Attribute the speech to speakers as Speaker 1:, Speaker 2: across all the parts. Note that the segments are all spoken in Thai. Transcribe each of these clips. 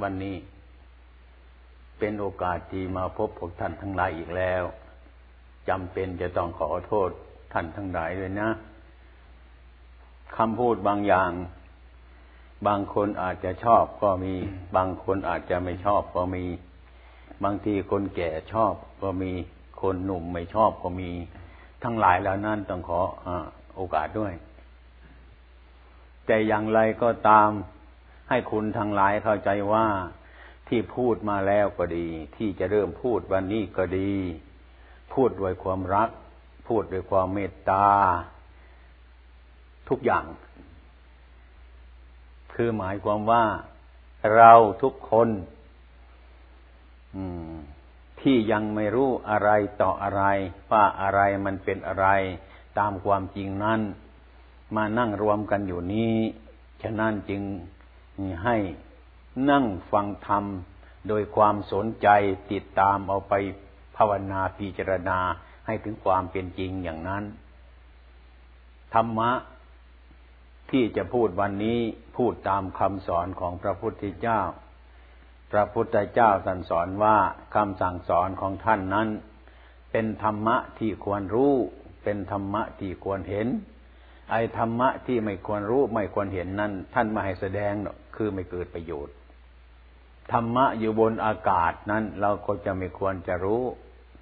Speaker 1: วันนี้ เป็นโอกาสที่มาพบพวกท่านทั้งหลายอีกแล้วจำเป็นจะต้องขอโทษท่านทั้งหลายเลยนะคำพูดบางอย่าง บางคนอาจจะชอบก็มี บางคนอาจจะไม่ชอบก็มี บางทีคนแก่ชอบก็มี คนหนุ่มไม่ชอบก็มี ทั้งหลายแล้วนั่นต้องขออโอกาสด้วย แต่อย่างไรก็ตาม ให้คุณทั้งหลายเข้าใจว่าที่พูดมาแล้วก็ดี ที่จะเริ่มพูดวันนี้ก็ดี พูดด้วยความรัก พูดด้วยความเมตตา ทุกอย่าง คือหมายความว่าเราทุกคนที่ยังไม่รู้อะไรต่ออะไรว่าอะไรมันเป็นอะไร ตามความจริงนั้น มานั่งรวมกันอยู่นี้ ฉะนั้นจึง ให้นั่งฟังธรรม โดยความสนใจติดตามเอาไปภาวนาพิจารณาให้ถึงความเป็นจริงอย่างนั้น ธรรมะที่จะพูดวันนี้พูดตามคำสอนของพระพุทธเจ้า พระพุทธเจ้าสั่งสอนว่าคำสั่งสอนของท่านนั้น เป็นธรรมะที่ควรรู้ เป็นธรรมะที่ควรเห็น ไอ้ธรรมะที่ไม่ควรรู้ไม่ควรเห็นนั้นท่านมาให้แสดงเนาะคือไม่เกิดประโยชน์ธรรมะอยู่บนอากาศนั้น เราก็จะไม่ควรจะรู้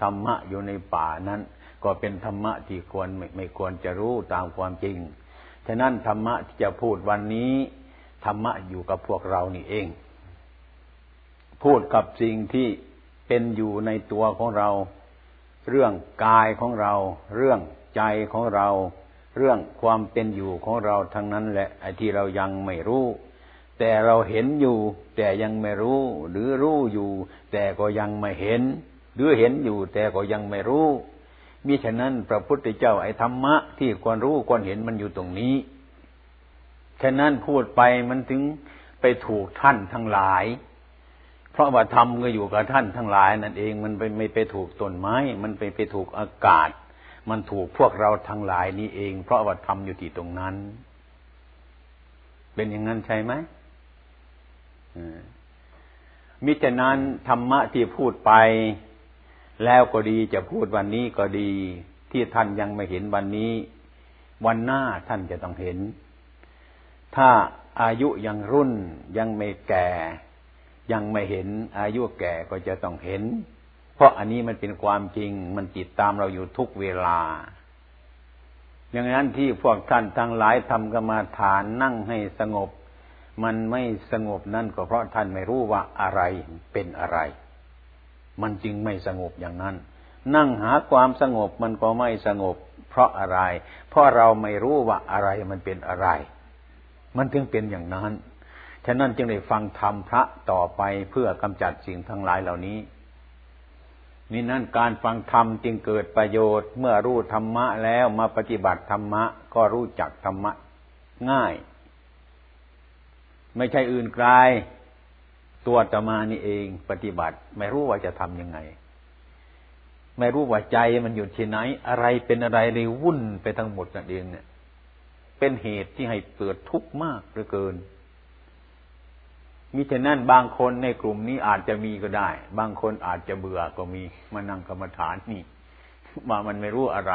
Speaker 1: ธรรมะอยู่ในป่านั้น ก็เป็นธรรมะที่ควรไม่ไม่ควรจะรู้ตามความจริงฉะนั้นธรรมะที่จะพูดวันนี้ธรรมะอยู่กับพวกเรานี่เอง พูดกับสิ่งที่เป็นอยู่ในตัวของเรา เรื่องกายของเรา เรื่องใจของเรา เรื่องความเป็นอยู่ของเราทั้งนั้นแหละไอ้ที่เรายังไม่รู้ แต่เราเห็นอยู่ แต่ยังไม่รู้ หรือรู้อยู่ แต่ก็ยังไม่เห็น หรือเห็นอยู่ แต่ก็ยังไม่รู้มิฉะนั้นพระพุทธเจ้าไอ้ธรรมะที่ควรรู้ควรเห็นมันอยู่ตรงนี้ฉะนั้นพูดไปมันถึงไปถูกท่านทั้งหลาย เพราะว่าธรรมก็อยู่กับท่านทั้งหลายนั่นเองมันไปไม่ไปถูกต้นไม้ มันไปไปถูกอากาศ มันถูกพวกเราทั้งหลายนี้เอง เพราะว่าธรรมอยู่ที่ตรงนั้น เป็นอย่างนั้นใช่ไหมมิฉะนั้นธรรมะที่พูดไป แล้วก็ดีจะพูดวันนี้ก็ดี ที่ท่านยังไม่เห็นวันนี้ วันหน้าท่านจะต้องเห็น ถ้าอายุยังรุ่นยังไม่แก่ ยังไม่เห็น อายุแก่ก็จะต้องเห็น เพราะอันนี้มันเป็นความจริง มันติดตามเราอยู่ทุกเวลาอย่างนั้นที่พวกท่านทั้งหลายทำกรรมาฐานนั่งให้สงบ มันไม่สงบนั่นก็เพราะท่านไม่รู้ว่าอะไรเป็นอะไร มันจึงไม่สงบอย่างนั้น นั่งหาความสงบมันก็ไม่สงบ เพราะอะไร เพราะเราไม่รู้ว่าอะไรมันเป็นอะไร มันจึงเป็นอย่างนั้น ฉะนั้นจึงได้ฟังธรรมพระต่อไปเพื่อกำจัดสิ่งทั้งหลายเหล่านี้ นี่นั่นการฟังธรรมจึงเกิดประโยชน์ เมื่อรู้ธรรมะแล้วมาปฏิบัติธรรมะ ก็รู้จักธรรมะ ง่าย ไม่ใช่อื่นไกลตัวตมานี่เองปฏิบัติ ไม่รู้ว่าจะทำยังไง ไม่รู้ว่าใจมันอยู่ที่ไหน อะไรเป็นอะไรเลยวุ่นไปทั้งหมดนั่นเองเนี่ย เป็นเหตุที่ให้เกิดทุกข์มากเหลือเกิน มิฉะนั้นบางคนในกลุ่มนี้อาจจะมีก็ได้ บางคนอาจจะเบื่อก็มีมานั่งกรรมฐานนี่มามันไม่รู้อะไร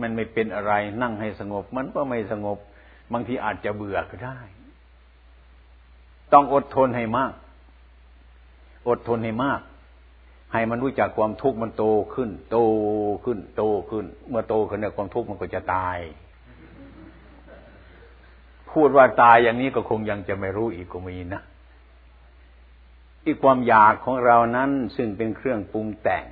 Speaker 1: มันไม่เป็นอะไรนั่งให้สงบ มันก็ไม่สงบ บางทีอาจจะเบื่อก็ได้ ต้องอดทนให้มาก อดทนให้มาก ให้มันรู้จักความทุกข์มันโตขึ้น โตขึ้น โตขึ้น เมื่อโตขึ้นเนี่ยความทุกข์มันก็จะตาย พูดว่าตายอย่างนี้ก็คงยังจะไม่รู้อีกก็มีนะ อีกความอยากของเรานั้นซึ่งเป็นเครื่องปรุงแต่ง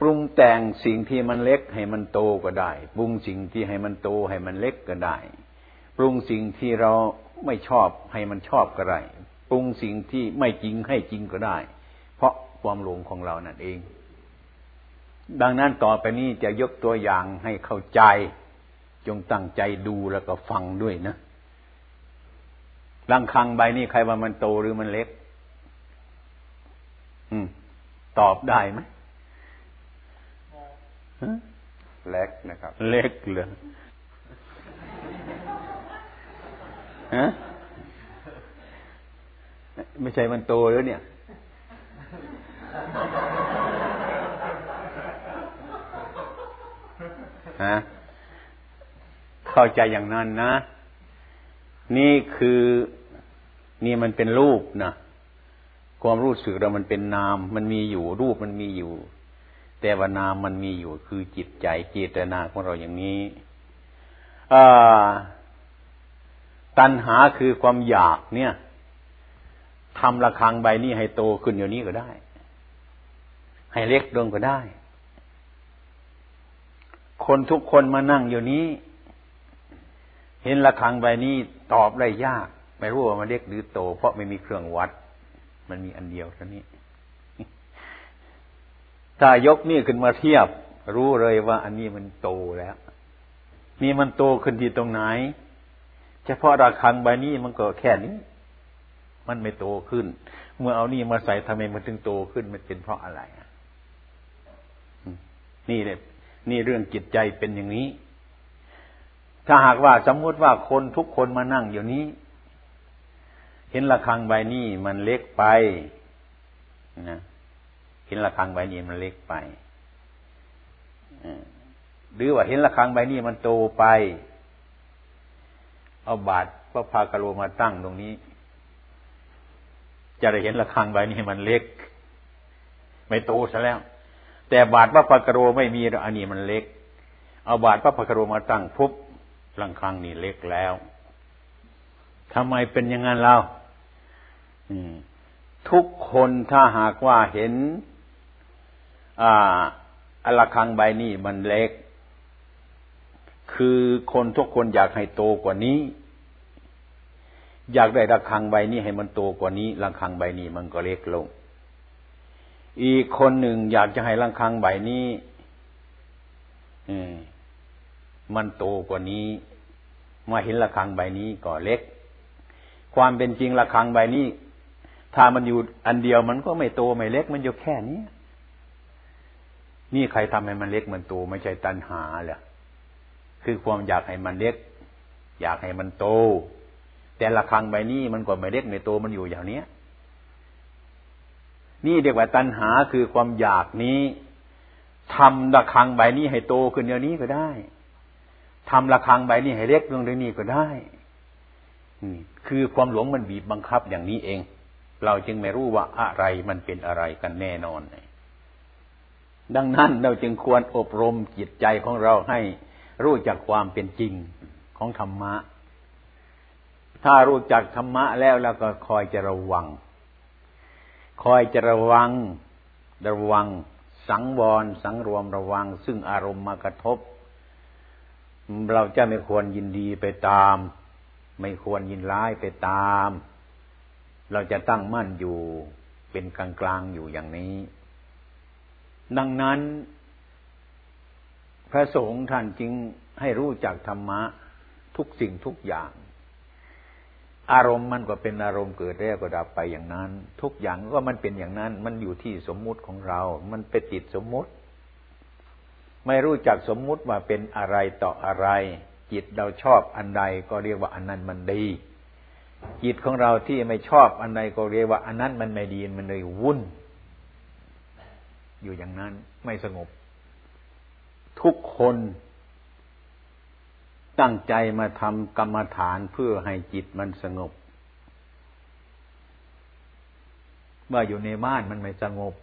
Speaker 1: ปรุงแต่งสิ่งที่มันเล็กให้มันโตก็ได้ ปรุงสิ่งที่ให้มันโตให้มันเล็กก็ได้ ปรุงสิ่งที่เราไม่ชอบให้มันชอบก็ได้ ปรุงสิ่งที่ไม่จริงให้จริงก็ได้ เพราะความหลงของเรานั่นเอง ดังนั้นต่อไปนี้จะยกตัวอย่างให้เข้าใจ จงตั้งใจดูแล้วก็ฟังด้วยนะ ลังคังใบนี้ใครว่ามันโตหรือมันเล็ก อืม ตอบได้ไหม
Speaker 2: เล็กนะครับ
Speaker 1: เล็กเลยไม่ใช่มันโตแล้วเนี่ย ฮะ เข้าใจอย่างนั้นนะ นี่คือนี่มันเป็นรูปนะความรู้สึกเรามันเป็นนาม มันมีอยู่รูปมันมีอยู่ แต่ว่านามมันมีอยู่ คือจิตใจเจตนาของเราอย่างนี้ตัณหาคือความอยากเนี่ยทำระฆังใบนี้ให้โตขึ้นอยู่นี้ก็ได้ ให้เล็กลงก็ได้ คนทุกคนมานั่งอยู่นี้ เห็นระฆังใบนี้ตอบได้ยาก ไม่รู้ว่ามันเล็กหรือโต เพราะไม่มีเครื่องวัด มันมีอันเดียวเท่านี้ ถ้ายกนี่ขึ้นมาเทียบ รู้เลยว่า อันนี้มันโตแล้ว นี่มันโตขึ้นที่ตรงไหน เฉพาะระฆังใบนี้มันก็แค่นี้ มันไม่โตขึ้น เมื่อเอานี่มาใส่ทำไมมันถึงโตขึ้น มันเป็นเพราะอะไรนี่เนี่ยนี่เรื่องจิตใจเป็นอย่างนี้ ถ้าหากว่าสมมติว่าคนทุกคนมานั่งอยู่นี้ เห็นระฆังใบนี้มันเล็กไปนะเห็นระฆังใบนี้มันเล็กไปหรือว่าเห็นระฆังใบนี้มันโตไป เอาบาทพระพากะโลมาตั้งตรงนี้ จะได้เห็นระฆังใบนี้มันเล็ก ไม่โตซะแล้ว แต่บาทพระปกโรไม่มีอันนี้มันเล็ก เอาบาทพระปกโรมาตั้งพุบ ระฆังนี่เล็กแล้วทำไมเป็นอย่างนั้นเล่าทุกคนถ้าหากว่าเห็นอ่าอระฆังใบนี้มันเล็ก คือคนทุกคนอยากให้โตกว่านี้ อยากได้ระฆังใบนี้ให้มันโตกว่านี้ระฆังใบนี้มันก็เล็กลง อีกคนหนึ่งอยากจะให้ระฆังใบนี้มันโตกว่านี้ มาเห็นระฆังใบนี้ก็เล็ก ความเป็นจริงระฆังใบนี้ ถ้ามันอยู่อันเดียวมันก็ไม่โตไม่เล็ก มันอยู่แค่นี้นี่ใครทำให้มันเล็กมันโตไม่ใช่ตัณหาเหรอคือความอยากให้มันเล็ก อยากให้มันโต แต่ละครังใบนี้มันก็ไม่เล็กไม่โตมันอยู่อย่างเนี้ย นี่เรียกว่าตัณหาคือความอยากนี้ทำระคังใบนี้ให้โตขึ้นเดี๋ยวนี้ก็ได้ ทำระคังใบนี้ให้เล็กลงเดี๋ยวนี้ก็ได้คือความหลงมันบีบบังคับอย่างนี้เอง เราจึงไม่รู้ว่าอะไรมันเป็นอะไรกันแน่นอน ดังนั้นเราจึงควรอบรมจิตใจของเราให้รู้จักความเป็นจริงของธรรมะ ถ้ารู้จักธรรมะแล้วแล้วก็คอยจะระวัง คอยจะระวัง ระวัง สังวร สังรวมระวัง ซึ่งอารมณ์มากระทบ เราจะไม่ควรยินดีไปตาม ไม่ควรยินร้ายไปตาม เราจะตั้งมั่นอยู่เป็นกลางกลางอยู่อย่างนี้ ดังนั้น พระสงฆ์ท่านจึงให้รู้จักธรรมะทุกสิ่งทุกอย่าง อารมณ์มันก็เป็นอารมณ์เกิดแล้วก็ดับไปอย่างนั้น ทุกอย่างก็มันเป็นอย่างนั้น มันอยู่ที่สมมุติของเรา มันไปติดสมมุติ ไม่รู้จักสมมุติว่าเป็นอะไรต่ออะไร จิตเราชอบอันใดก็เรียกว่าอันนั้นมันดี จิตของเราที่ไม่ชอบอันใดก็เรียกว่าอันนั้นมันไม่ดีมันเลยวุ่น อยู่อย่างนั้นไม่สงบ ทุกคนตั้งใจมาทำกรรมฐานเพื่อให้จิตมันสงบว่าอยู่ในบ้านมันไม่สงบ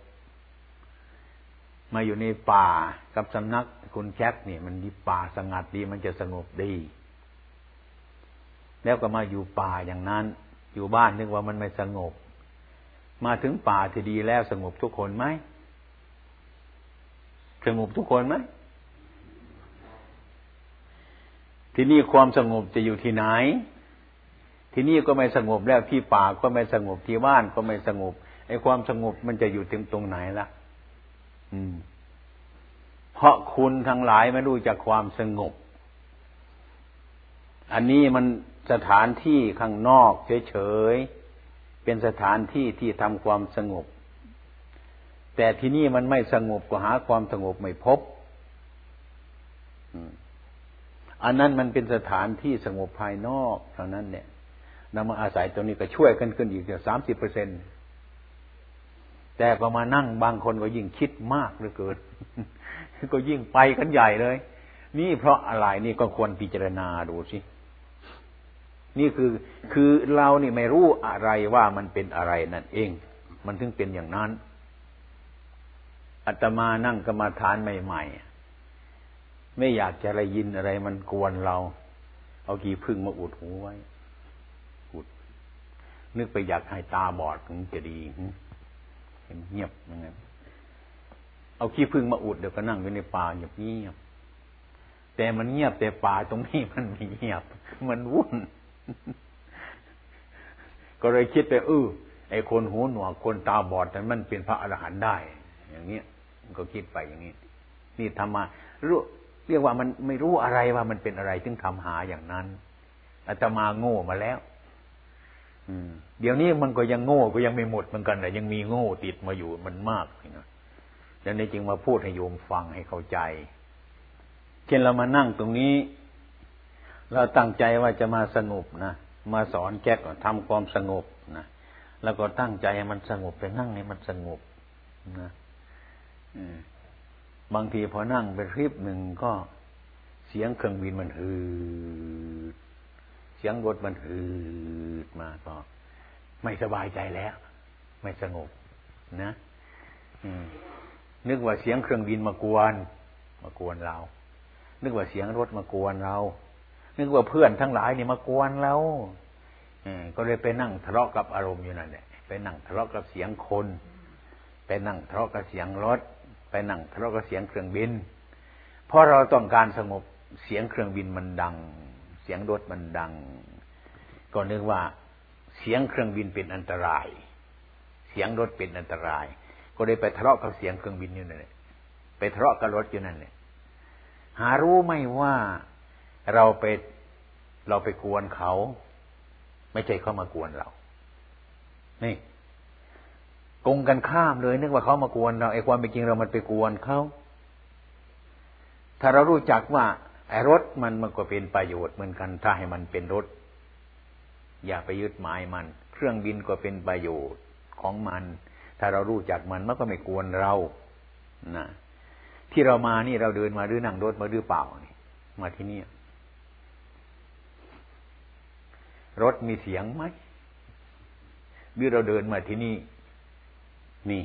Speaker 1: มาอยู่ในป่ากับสำนักคุณแคทนี่มันดีป่าสงัดดีมันจะสงบดี แล้วก็มาอยู่ป่าอย่างนั้น อยู่บ้านนึกว่ามันไม่สงบ มาถึงป่าที่ดีแล้วสงบทุกคนไหมสงบทุกคนไหมที่นี่ความสงบจะอยู่ที่ไหน ที่นี่ก็ไม่สงบแล้วที่ป่าก็ไม่สงบที่บ้านก็ไม่สงบไอ้ความสงบมันจะอยู่ตรงตรงไหนล่ะ เพราะคุณทั้งหลายไม่รู้จักความสงบ อันนี้มันสถานที่ข้างนอกเฉยๆ เป็นสถานที่ที่ทำความสงบ แต่ที่นี่มันไม่สงบก็หาความสงบไม่พบ อันนั้นมันเป็นสถานที่สงบภายนอกเท่านั้นเนี่ยนำมาอาศัยตัวนี้ก็ช่วยกันขึ้นอีกเดียวสามสิบเปอร์เซ็นต์ แต่พอมานั่งบางคนก็ยิ่งคิดมากเหลือเกินก็ยิ่งไปกันใหญ่เลย นี่เพราะอะไรนี่ก็ควรพิจารณาดูสินี่คือคือเรานี่ไม่รู้อะไรว่ามันเป็นอะไรนั่นเอง มันถึงเป็นอย่างนั้นอาตมานั่งกรรมาฐานใหม่ๆไม่อยากจะได้ยินอะไรมันกวนเรา เอากี่พึ่งมาอุดหูไว้อุดนึกไปอยากให้ตาบอดถึงจะดี เงียบยังไงเอาขี้พึ่งมาอุดเดี๋ยวก็นั่งอยู่ในป่าเงียบเงียบแต่มันเงียบแต่ป่าตรงนี้มันไม่เงียบ มันวุ่น ก็เลยคิดไปเออไอคนหูหนวกคนตาบอดแต่มันเป็นพระอรหันต์ได้ อย่างเนี้ยก็คิดไปอย่างนี้นี่ทำมารู้เรียกว่ามันไม่รู้อะไรว่ามันเป็นอะไรถึงทำหาอย่างนั้นอาตมาโง่มาแล้ว เดี๋ยวนี้มันก็ยังโง่ก็ยังไม่หมดเหมือนกันแต่ยังมีโง่ติดมาอยู่มันมากนะดังนั้นจึงมาพูดให้โยมฟังให้เข้าใจ เช่นเรามานั่งตรงนี้ เราตั้งใจว่าจะมาสงบนะมาสอนแก้ก็ทำความสงบนะแล้วก็ตั้งใจให้มันสงบไปนั่งให้มันสงบนะบางทีพอนั่งไปคลิปหนึ่งก็เสียงเครื่องบินมันฮืด เสียงรถมันฮืดมาก็ไม่สบายใจแล้ว ไม่สงบนะนึกว่าเสียงเครื่องบินมากวน มากวนเรา นึกว่าเสียงรถมากวนเรา นึกว่าเพื่อนทั้งหลายนี่มากวนเราก็เลยไปนั่งทะเลาะกับอารมณ์อยู่นั่นแหละไปนั่งทะเลาะกับเสียงคน ไปนั่งทะเลาะกับเสียงรถ ไปนั่งทะเลาะกับเสียงเครื่องบิน เพราะเราต้องการสงบเสียงเครื่องบินมันดัง สียงรถมันดัง ก็นึกว่าเสียงเครื่องบินเป็นอันตราย เสียงรถเป็นอันตราย ก็เลยไปทะเลาะกับเสียงเครื่องบินอยู่นั่นแหละไปทะเลาะกับรถอยู่นั่นแหละหารู้ไหมว่าเราไปเราไปกวนเขา ไม่ใช่เขามากวนเรา นี่กงกันข้ามเลยนึกว่าเขามากวนเราไอ้ความเป็นจริงเรามันไปกวนเขาถ้าเรารู้จักว่า ไอ้รถมันมันก็เป็นประโยชน์เหมือนกันถ้าให้มันเป็นรถ อย่าไปยึดหมายมัน เครื่องบินก็เป็นประโยชน์ของมัน ถ้าเรารู้จักมันมันก็ไม่กวนเรานะที่เรามานี่เราเดินมาหรือนั่งรถมาหรือเปล่านี่มาที่นี่รถมีเสียงไหมหรือเราเดินมาที่นี่ นี่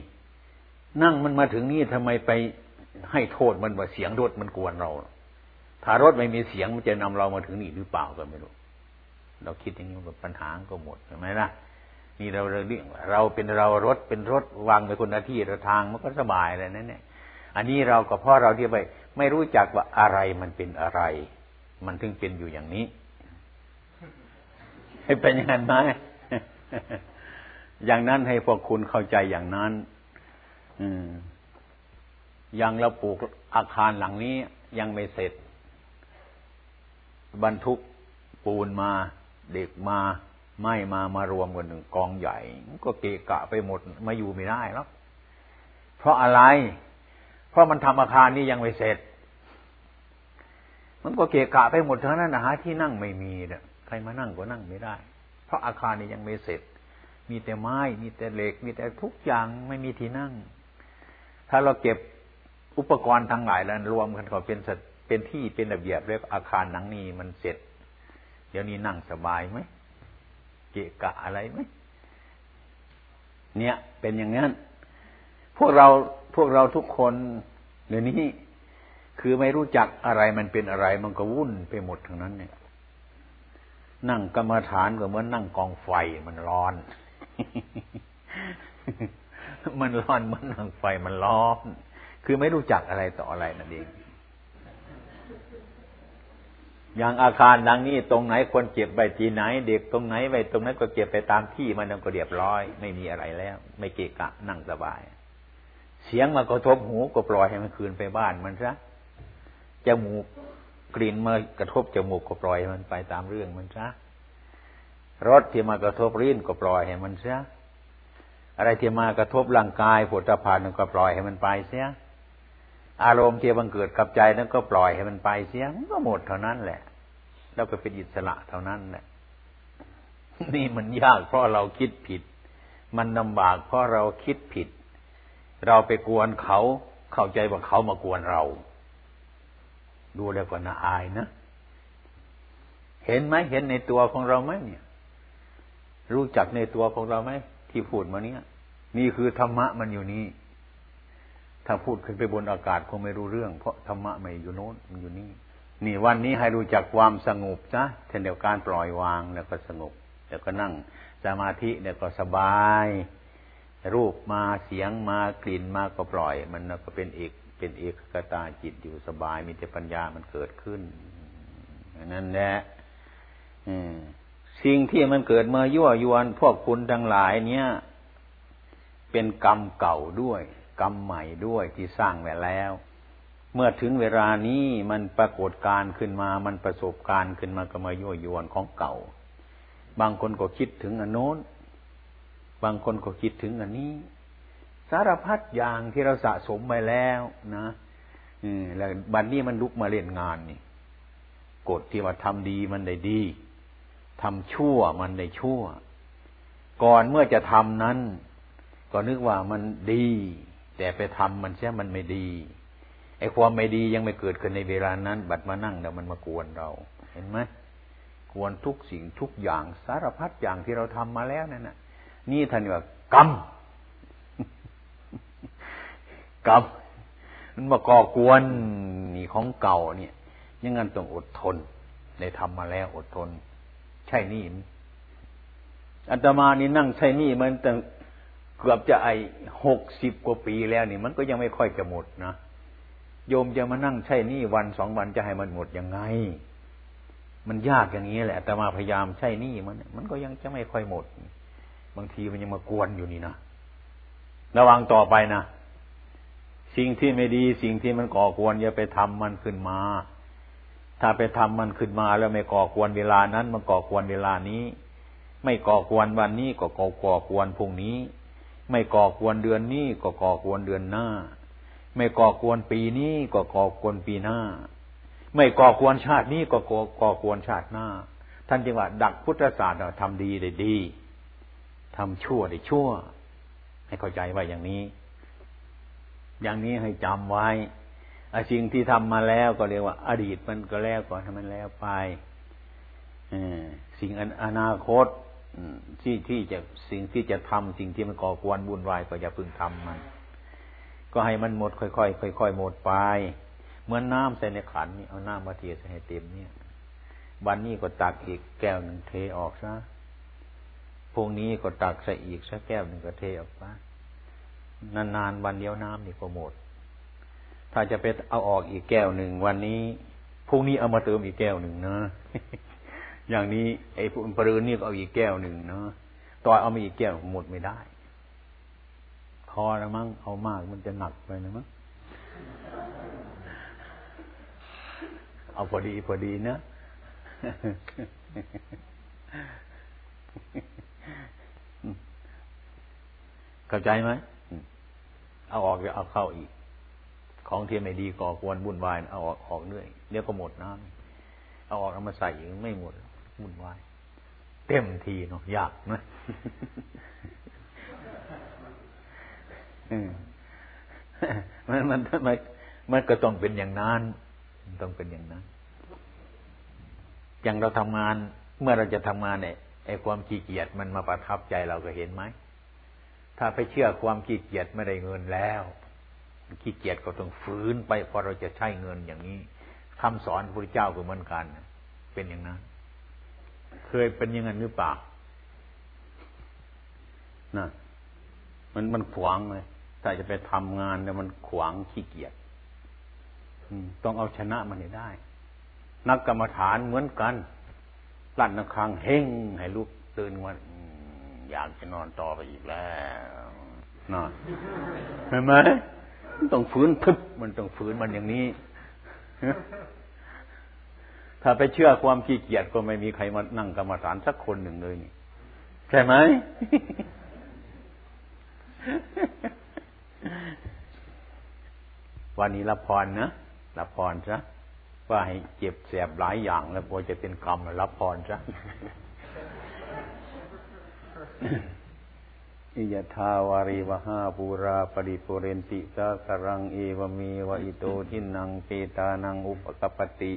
Speaker 1: นั่งมันมาถึงนี่ทำไมไปให้โทษมันว่าเสียงรถมันกวนเรา ถ้ารถไม่มีเสียงมันจะนำเรามาถึงนี่หรือเปล่าก็ไม่รู้ เราคิดอย่างนี้กับปัญหาก็หมดใช่ไหมล่ะนี่เราเรื่องเราเป็นเรารถเป็นรถวางไปคนละที่ละทางมันก็สบายเลยนั่นเนี่ยอันนี้เราก็เพราะเราที่ไปไม่รู้จักว่าอะไรมันเป็นอะไร มันถึงเป็นอยู่อย่างนี้ให้เป็นอย่างนั้นไหมอย่างนั้นให้พวกคุณเข้าใจอย่างนั้น อืมอย่างเราปลูกอาคารหลังนี้ยังไม่เสร็จ บรรทุกปูนมาเด็กมาไม้มามารวมกันหนึ่งกองใหญ่ ก็เกะกะไปหมดมาอยู่ไม่ได้แล้วเพราะอะไร เพราะมันทำอาคารนี้ยังไม่เสร็จ มันก็เกะกะไปหมดทั้งนั้นนะฮะที่นั่งไม่มีเนี่ยใครมานั่งก็นั่งไม่ได้ เพราะอาคารนี้ยังไม่เสร็จ มีแต่ไม้ มีแต่เหล็ก มีแต่ทุกอย่างไม่มีที่นั่ง ถ้าเราเก็บอุปกรณ์ทั้งหลายแล้วรวมกันก็เป็นส เป็นที่เป็นระเบียบเรียบอาคารหนังนี้มันเสร็จ เดี๋ยวนี้นั่งสบายไหมเกะกะอะไรไหมเนี่ย เป็นอย่างนั้น พวกเราพวกเราทุกคนเดี๋ยวนี้คือไม่รู้จักอะไรมันเป็นอะไร มันก็วุ่นไปหมดทั้งนั้น เนี่ย นั่งกรรมฐานก็เหมือนนั่งกองไฟมันร้อน มันร้อนเหมือนนั่งไฟมันร้อน คือไม่รู้จักอะไรต่ออะไรนั่นเอง อย่างอาคารดังนี้ตรงไหนควรเก็บไว้ที่ไหน เด็กตรงไหนไว้ตรงนั้นก็เก็บไปตามที่มันก็เรียบร้อย ไม่มีอะไรแล้ว ไม่เกะกะนั่งสบาย เสียงมากระทบหูก็ปล่อยให้มันคืนไปบ้านมันซะจมูกกลิ่นมากระทบจมูกก็ปล่อยให้มันไปตามเรื่องมันซะรสที่มากระทบลิ้นก็ปล่อยให้มันซะอะไรที่มากระทบร่างกายผลิตภัณฑ์ก็ปล่อยให้มันไปเสีย อารมณ์ที่บังเกิดกับใจนั้นก็ปล่อยให้มันไปเสียมันก็หมดเท่านั้นแหละ แล้วก็เป็นอิสระเท่านั้นแหละนี่มันยากเพราะเราคิดผิด มันลำบากเพราะเราคิดผิด เราไปกวนเขาเข้าใจว่าเขามากวนเรา ดูแล้วก็น่าอายนะเห็นไหมเห็นในตัวของเราไหมเนี่ย รู้จักในตัวของเราไหมที่พูดมาเนี้ยนี่คือธรรมะมันอยู่นี่ ถ้าพูดขึ้นไปบนอากาศคงไม่รู้เรื่อง เพราะธรรมะไม่อยู่โน้นมันอยู่นี่ นี่วันนี้ให้รู้จักความสงบนะเช่นเดียวกันปล่อยวางแล้วก็สงบ แล้วก็นั่งสมาธิแล้วก็สบาย รูปมาเสียงมากลิ่นมาก็ปล่อย มันก็เป็นเอกเป็นเอกกตาจิตอยู่สบาย มีแต่ปัญญามันเกิดขึ้นนั่นแหละสิ่งที่มันเกิดมายั่วยวนพวกคุณทั้งหลาย เนี่ย เป็นกรรมเก่าด้วย กรรมใหม่ด้วยที่สร้างไว้แล้ว เมื่อถึงเวลานี้มันปรากฏการขึ้นมา มันประสบการขึ้นมาก็มายั่วยวนของเก่า บางคนก็คิดถึงอันโน้น บางคนก็คิดถึงอันนี้ สารพัดอย่างที่เราสะสมไปแล้วนะอืมแล้วบัดนนี้มันลุกมาเล่นงานนี่กฎที่ว่าทำดีมันได้ดีทำชั่วมันได้ชั่ว ก่อนเมื่อจะทำนั้น ก็นึกว่ามันดี แต่ไปทำมันเสียมันไม่ดีไอ้ความไม่ดียังไม่เกิดขึ้นในเวลานั้น บัดมานั่งเดี๋ยวมันมากวนเรา เห็นไหมกวนทุกสิ่งทุกอย่างสารพัดอย่างที่เราทำมาแล้วนั่นน่ะ นี่ท่านว่ากรรมกรรมมันมาก่อกวนนี่ของเก่าเนี่ยยังงั้นต้องอดทนได้ทำมาแล้วอดทน ใช่นี่อัตมานี่นั่งใช่นี่มันตั้ง เกือบจะไอหกสิบกว่าปีแล้วนี่ มันก็ยังไม่ค่อยจะหมดนะโยมจะมานั่งใช่นี่วันสองวันจะให้มันหมดยังไง มันยากอย่างนี้แหละแต่มาพยายามใช่นี่มัน มันก็ยังจะไม่ค่อยหมด บางทีมันยังมากวนอยู่นี่นะระวังต่อไปนะสิ่งที่ไม่ดี สิ่งที่มันก่อกวนอย่าไปทำมันขึ้นมา ถ้าไปทำมันขึ้นมาแล้วไม่ก่อกวนเวลานั้น มันก่อกวนเวลานี้ ไม่ก่อกวนวันนี้ก็ก่อกวนพรุ่งนี้ ไม่ก่อกวนเดือนนี้ก็ก่อกวนเดือนหน้า ไม่ก่อกวนปีนี้ก็ก่อกวนปีหน้า ไม่ก่อกวนชาตินี้ก็ก่อกวนชาติหน้า ท่านจึงว่า ดักพุทธศาสตร์ทำดีได้ดีทำชั่วได้ชั่ว ให้เข้าใจว่าอย่างนี้ อย่างนี้ให้จำไว้อสิ่งที่ทำมาแล้วก็เรียกว่า อดีตมันก็แล้วก่อนทำมันแล้วไปสิ่งอนาคต ที่ที่จะสิ่งที่จะทำสิ่งที่มันก่อกวนวุ่นวายก็อย่าพึ่งทำมัน ก็ให้มันหมดค่อยๆค่อยๆหมดไป เหมือนน้ำใส่ในขันนี่เอาน้ำมาเทใส่ให้เต็มเนี่ย วันนี้ก็ตักอีกแก้วหนึ่งเทออกซะพรุ่งนี้ก็ตักใส่อีกสักแก้วหนึ่งก็เทออกไปนานๆวันเดียวน้ำนี่ก็หมด ถ้าจะไปเอาออกอีกแก้วหนึ่งวันนี้พรุ่งนี้เอามาเติมอีกแก้วหนึ่งนะ อย่างนี้ไอ้ปรืนนี่ก็เอาอีกแก้วหนึ่งเนาะต่อเอามาอีกแก้วหมดไม่ได้พอแล้วมั้งเอามากมันจะหนักไปนะมั้งเอาพอดีพอดีนะเข้าใจไหมเอาออกจะเอาเข้าอีก ของเที่ไม่ดีก่อกวนวุ่นวายเอาออกออกเรื่อยเดี๋ยวก็หมดน้ำเอาออกเอามาใส่อีกไม่หมด วุ่นวาย เต็มทีเนาะยากนะมันมันมันมันก็ต้องเป็นอย่างนั้นต้องเป็นอย่างนั้นอย่างเราทำงาน เมื่อเราจะทำงานเนี่ยไอ้ความขี้เกียจมันมาประทับใจเราก็เห็นไหมถ้าไปเชื่อความขี้เกียจไม่ได้เงินแล้วขี้เกียจก็ต้องฝืนไปพอเราจะใช้เงินอย่างนี้คำสอนพระพุทธเจ้าก็เหมือนกันเป็นอย่างนั้น เคยเป็นยังไงหรือเปล่านะมันมันขวางเลยถ้าจะไปทำงานเนี่ยมันขวางขี้เกียจต้องเอาชนะมันให้ได้ นักกรรมฐานเหมือนกันลั่นนักคางเฮงให้ลุกตื่นวันอยากจะนอนต่อไปอีกแล้วนอนเห็นไหมต้องฝืนทึบมันต้องฝืนมันอย่างนี้ ถ้าไปเชื่อความขี้เกียจก็ไม่มีใครมานั่งกรรมฐานสักคนหนึ่งเลยนี่ใช่ไหมวันนี้รับพรนะรับพรซะว่าให้เจ็บแสบหลายอย่าง แล้วพอจะเป็นกรรมรับพรซะอิยทาวาริวหาปูราปริปุเรนติสาครังเอวเมวะอิโตทินังเปตานังอุปกปติ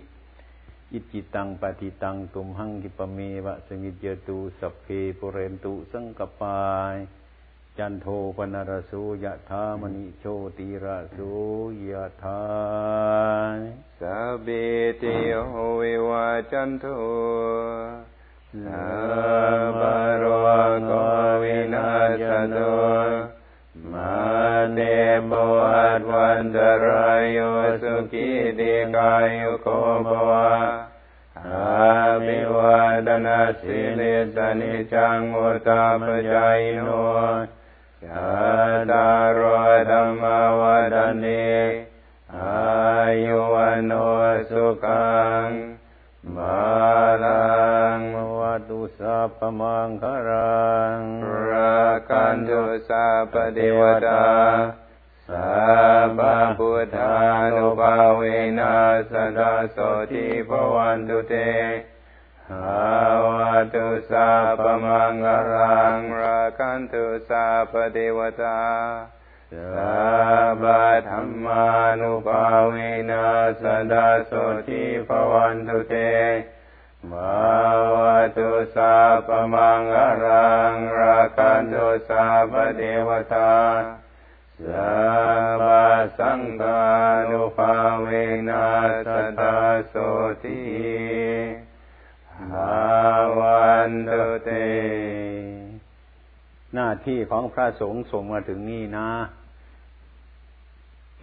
Speaker 1: อิจิตังปฏิตังตุมหังกิปเมวะสมิจตุสัพเพปุเรนตุสังกปาย จันโทปนรสูยะธามณิโชติระสูยะธา
Speaker 2: สัพเพเตโหวิวาจันโทสัพพโรโควินาศโต มาเตบวัตวันตรายโยสุขีติกายุโกภวะอาภิวาดนาสิลิสนิจังมุตตาปจายโนชาตารธรรมวัดเนอายุวันโนสุขัง
Speaker 1: พพมังคารัง
Speaker 2: รักันตุสัพพเทวตาสัพพพุทธานุภาเวนัสดาโสติภวันตุเตหาวตุสัพพมังคารังรักันตุสัพพเทวตาสัพพธรรมานุภาเวนัสดาโสติภวันตุเต มาวตุสัพพมังอรังราคันตุสัพพเทวตาสัพพสังฆานุภาเวนัสตาโสติภาวันตุเต
Speaker 1: หน้าที่ของพระสงฆ์ส่งมาถึงนี่นะ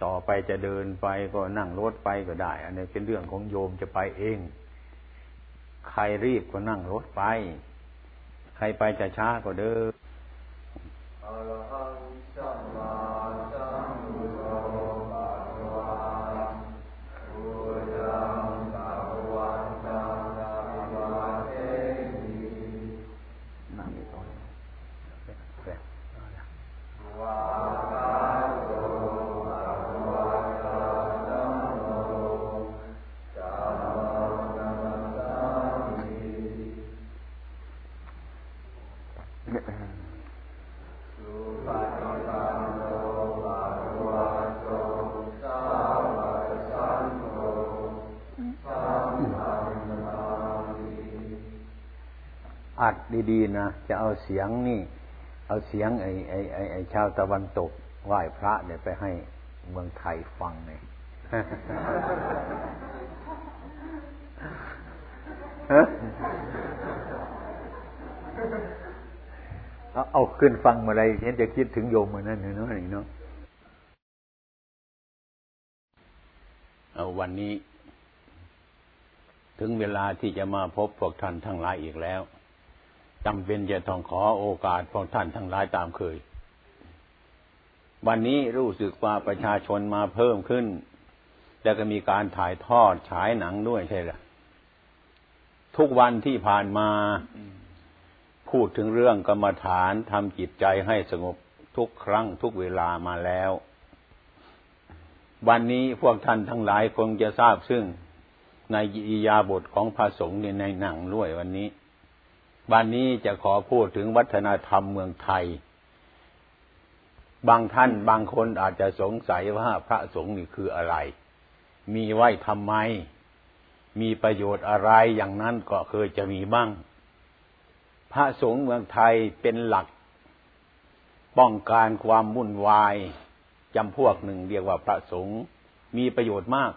Speaker 1: ต่อไปจะเดินไปก็นั่งรถไปก็ได้ อันนี้เป็นเรื่องของโยมจะไปเอง ใครรีบก็นั่งรถไป ใครไปจะช้าก็เดินัด ดีๆนะจะเอาเสียงนี่ เอาเสียงไอ้ไอ้ไอ้ไอ้ชาวตะวันตกไหว้พระเนี่ยไปให้เมืองไทยฟังเนี่ยเอาเอาขึ้นฟังมาอะไรเห็นจะคิดถึงโยมมานั่นเนาะนี่เนาะเอาวันนี้ ถึงเวลาที่จะมาพบพวกท่านทั้งหลายอีกแล้ว จำเป็นจะต้องขอโอกาสพวกท่านทั้งหลายตามเคย วันนี้รู้สึกว่าประชาชนมาเพิ่มขึ้น แล้วก็มีการถ่ายทอดฉายหนังด้วยใช่ไหมทุกวันที่ผ่านมาพูดถึงเรื่องกรรมฐานทำจิตใจให้สงบทุกครั้งทุกเวลามาแล้ว วันนี้พวกท่านทั้งหลายคงจะทราบซึ่งในอิยาบทของพระสงฆ์ในหนังด้วยวันนี้ วันนี้จะขอพูดถึงวัฒนธรรมเมืองไทย บางท่านบางคนอาจจะสงสัยว่าพระสงฆ์นี่คืออะไร มีไว้ทำไม มีประโยชน์อะไรอย่างนั้นก็เคยจะมีบ้าง พระสงฆ์เมืองไทยเป็นหลัก ป้องกันความวุ่นวายจำพวกหนึ่งเรียกว่าพระสงฆ์มีประโยชน์มาก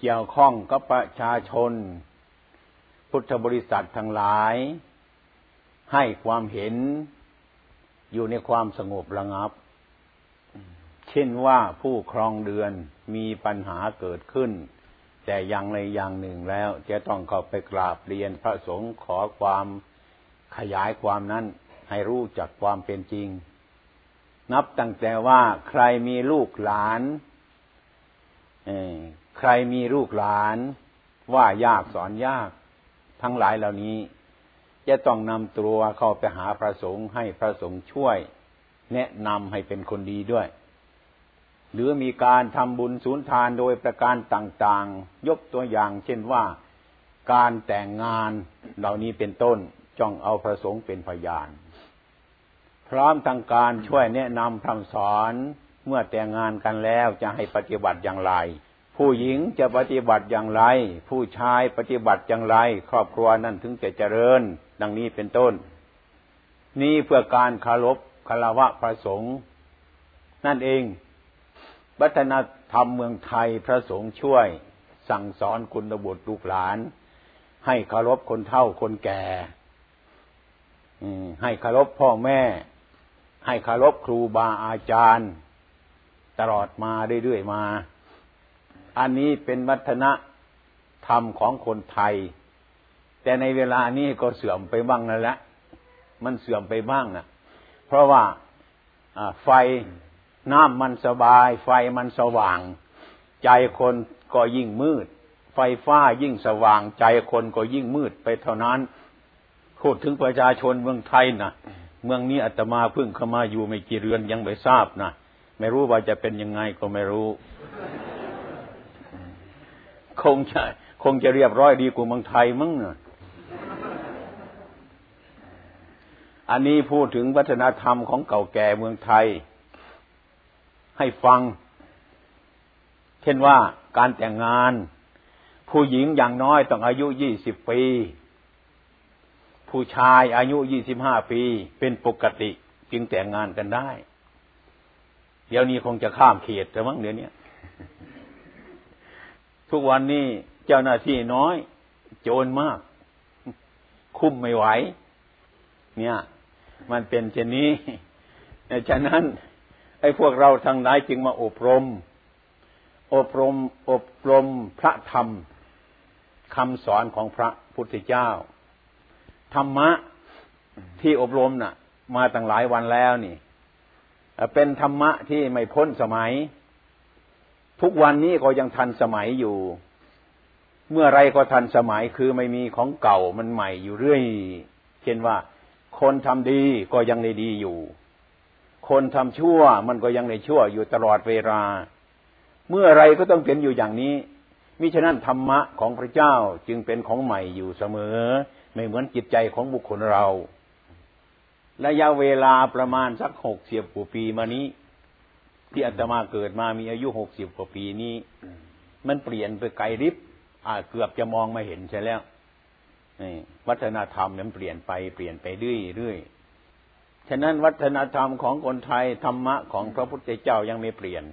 Speaker 1: เกี่ยวข้องกับประชาชน พุทธบริษัททั้งหลาย ให้ความเห็นอยู่ในความสงบระงับ เช่นว่าผู้ครองเดือนมีปัญหาเกิดขึ้น แต่อย่างในอย่างหนึ่งแล้ว จะต้องเข้าไปกราบเรียนพระสงฆ์ขอความขยายความนั้น ให้รู้จักความเป็นจริง นับตั้งแต่ว่าใครมีลูกหลานใครมีลูกหลาน ว่ายากสอนยาก ทั้งหลายเหล่านี้ จะต้องนำตัวเข้าไปหาพระสงฆ์ให้พระสงฆ์ช่วย แนะนำให้เป็นคนดีด้วย หรือมีการทำบุญสูนทานโดยประการต่างๆ ยกตัวอย่าง เช่นว่าการแต่งงานเหล่านี้เป็นต้นจ้องเอาพระสงฆ์เป็นพยาน พร้อมทางการช่วยแนะนำคำสอนเมื่อแต่งงานกันแล้วจะให้ปฏิบัติอย่างไร ผู้หญิงจะปฏิบัติอย่างไร ผู้ชายปฏิบัติอย่างไร ครอบครัวนั้นถึงจะเจริญ ดังนี้เป็นต้น นี่เพื่อการคารพคารวะพระสงฆ์นั่นเองวัฒนธรรมเมืองไทยพระสงฆ์ช่วย สั่งสอนคุณบุตรลูกหลาน ให้คารพคนเฒ่าคนแก่ให้คารพพ่อแม่ ให้คารพครูบาอาจารย์ ตลอดมาเรื่อยๆมา อันนี้เป็นวัฒนธรรมของคนไทย แต่ในเวลานี้ก็เสื่อมไปบ้างนั่นแหละมันเสื่อมไปบ้างนะเพราะว่าไฟน้ำมันสบาย ไฟมันสว่าง ใจคนก็ยิ่งมืด ไฟฟ้ายิ่งสว่าง ใจคนก็ยิ่งมืดไปเท่านั้นพูดถึงประชาชนเมืองไทยนะเมืองนี้อาตมาเพิ่งเข้ามาอยู่ไม่กี่เรือนยังไม่ทราบนะไม่รู้ว่าจะเป็นยังไงก็ไม่รู้ คงจะคงจะเรียบร้อยดีกว่าเมืองไทยมั้งเนะอันนี้พูดถึงวัฒนธรรมของเก่าแก่เมืองไทย ให้ฟัง เช่นว่าการแต่งงาน ผู้หญิงอย่างน้อยต้องอายุยี่สิบปี ผู้ชายอายุยี่สิบห้าปี เป็นปกติจึงแต่งงานกันได้ เดี๋ยวนี้คงจะข้ามเขตแต่มั้งเดี๋ยวนี้ ทุกวันนี้เจ้าหน้าที่น้อย โจรมาก คุ้มไม่ไหว เนี่ย มันเป็นเช่นนี้ฉะนั้น ไอ้พวกเราทางไหนจึงมาอบรม อบรม อบรมพระธรรมคำสอนของพระพุทธเจ้า ธรรมะที่อบรมน่ะ มาตั้งหลายวันแล้วนี่เป็นธรรมะที่ไม่พ้นสมัย ทุกวันนี้ก็ยังทันสมัยอยู่ เมื่อไรก็ทันสมัยคือไม่มีของเก่ามันใหม่อยู่เรื่อย เช่นว่า คนทำดีก็ยังในดีอยู่ คนทำชั่วมันก็ยังในชั่วอยู่ตลอดเวลา เมื่อไรก็ต้องเป็นอยู่อย่างนี้มิฉะนั้นธรรมะของพระเจ้าจึงเป็นของใหม่อยู่เสมอ ไม่เหมือนจิตใจของบุคคลเรา ระยะเวลาประมาณสักหกสิบกว่าปีมานี้ ที่อาตมาเกิดมามีอายุหกสิบกว่าปีนี้ มันเปลี่ยนไปไกลริบอ่าเกือบจะมองไม่เห็นใช่แล้วนี่วัฒนธรรมมันเปลี่ยนไปเปลี่ยนไปเรื่อยเรื่อยฉะนั้นวัฒนธรรมของคนไทยธรรมะของพระพุทธเจ้ายังไม่เปลี่ยน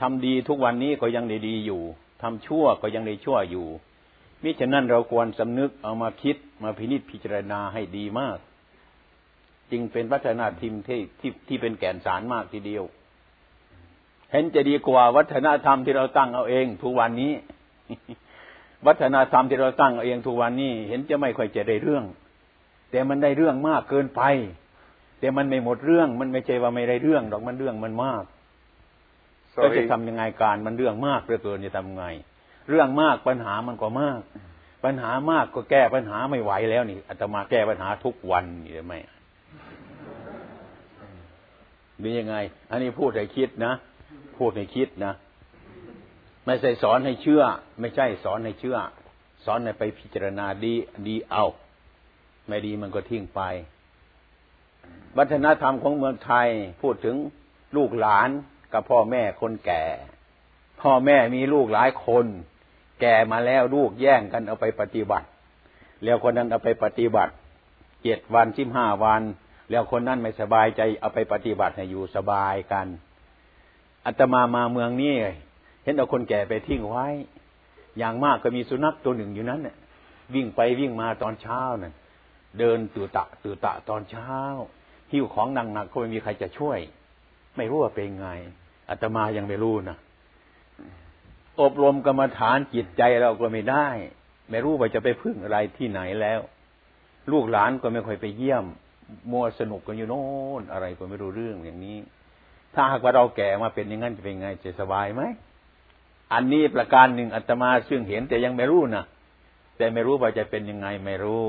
Speaker 1: ทำดีทุกวันนี้ก็ยังได้ดีอยู่ทำชั่วก็ยังได้ชั่วอยู่มิฉะนั้นเราควรสำนึกเอามาคิดมาพินิจพิจารณาให้ดีมาก จึงเป็นวัฒนธรรมที่ที่ที่เป็นแก่นสารมากทีเดียว เห็นจะดีกว่าวัฒนธรรมที่เราตั้งเอาเองทุกวันนี้ วัฒนธรรมที่เราตั้งเอาเองทุกวันนี้ เห็นจะไม่ค่อยจะได้เรื่อง แต่มันได้เรื่องมากเกินไป แต่มันไม่หมดเรื่อง มันไม่ใช่ว่าไม่ได้เรื่องดอกมันเรื่องมันมาก ก็จะทำยังไงการมันเรื่องมากเหลือเกินจะทำไง เรื่องมากปัญหามันก็มาก ปัญหามากก็แก้ปัญหาไม่ไหวแล้วนี่อาตมาแก้ปัญหาทุกวันนี่ไหมมียังไง อันนี้พูดให้คิดนะ พูดให้คิดนะไม่ใช่สอนให้เชื่อ ไม่ใช่สอนให้เชื่อ สอนให้ไปพิจารณาดีดีเอา ไม่ดีมันก็ทิ้งไป วัฒนธรรมของเมืองไทยพูดถึงลูกหลานกับพ่อแม่คนแก่ พ่อแม่มีลูกหลายคน แก่มาแล้วลูกแย่งกันเอาไปปฏิบัติ แล้วคนนั้นเอาไปปฏิบัติเจ็ดวันสิบห้าวัน แล้วคนนั้นไม่สบายใจเอาไปปฏิบัติให้อยู่สบายกัน อาตมามาเมืองนี้เห็นเอาคนแก่ไปทิ้งไว้ อย่างมากก็มีสุนัขตัวหนึ่งอยู่นั้นเนี่ยวิ่งไปวิ่งมาตอนเช้านั่นเดินตื่นตะตื่นตะตอนเช้า หิ้วของหนักกก็ไม่มีใครจะช่วย ไม่รู้ว่าเป็นไงอาตมายังไม่รู้นะอบรมกรรมฐานจิตใจเราก็ไม่ได้ ไม่รู้ว่าจะไปพึ่งอะไรที่ไหนแล้ว ลูกหลานก็ไม่ค่อยไปเยี่ยมมัวสนุกกันอยู่โน่นอะไรก็ไม่รู้เรื่องอย่างนี้ ถ้าหากว่าเราแก่มาเป็นอย่างนั้นจะเป็นไงจะสบายไหมอันนี้ประการหนึ่งอาตมาซึ่งเห็นแต่ยังไม่รู้นะแต่ไม่รู้ว่าจะเป็นยังไงไม่รู้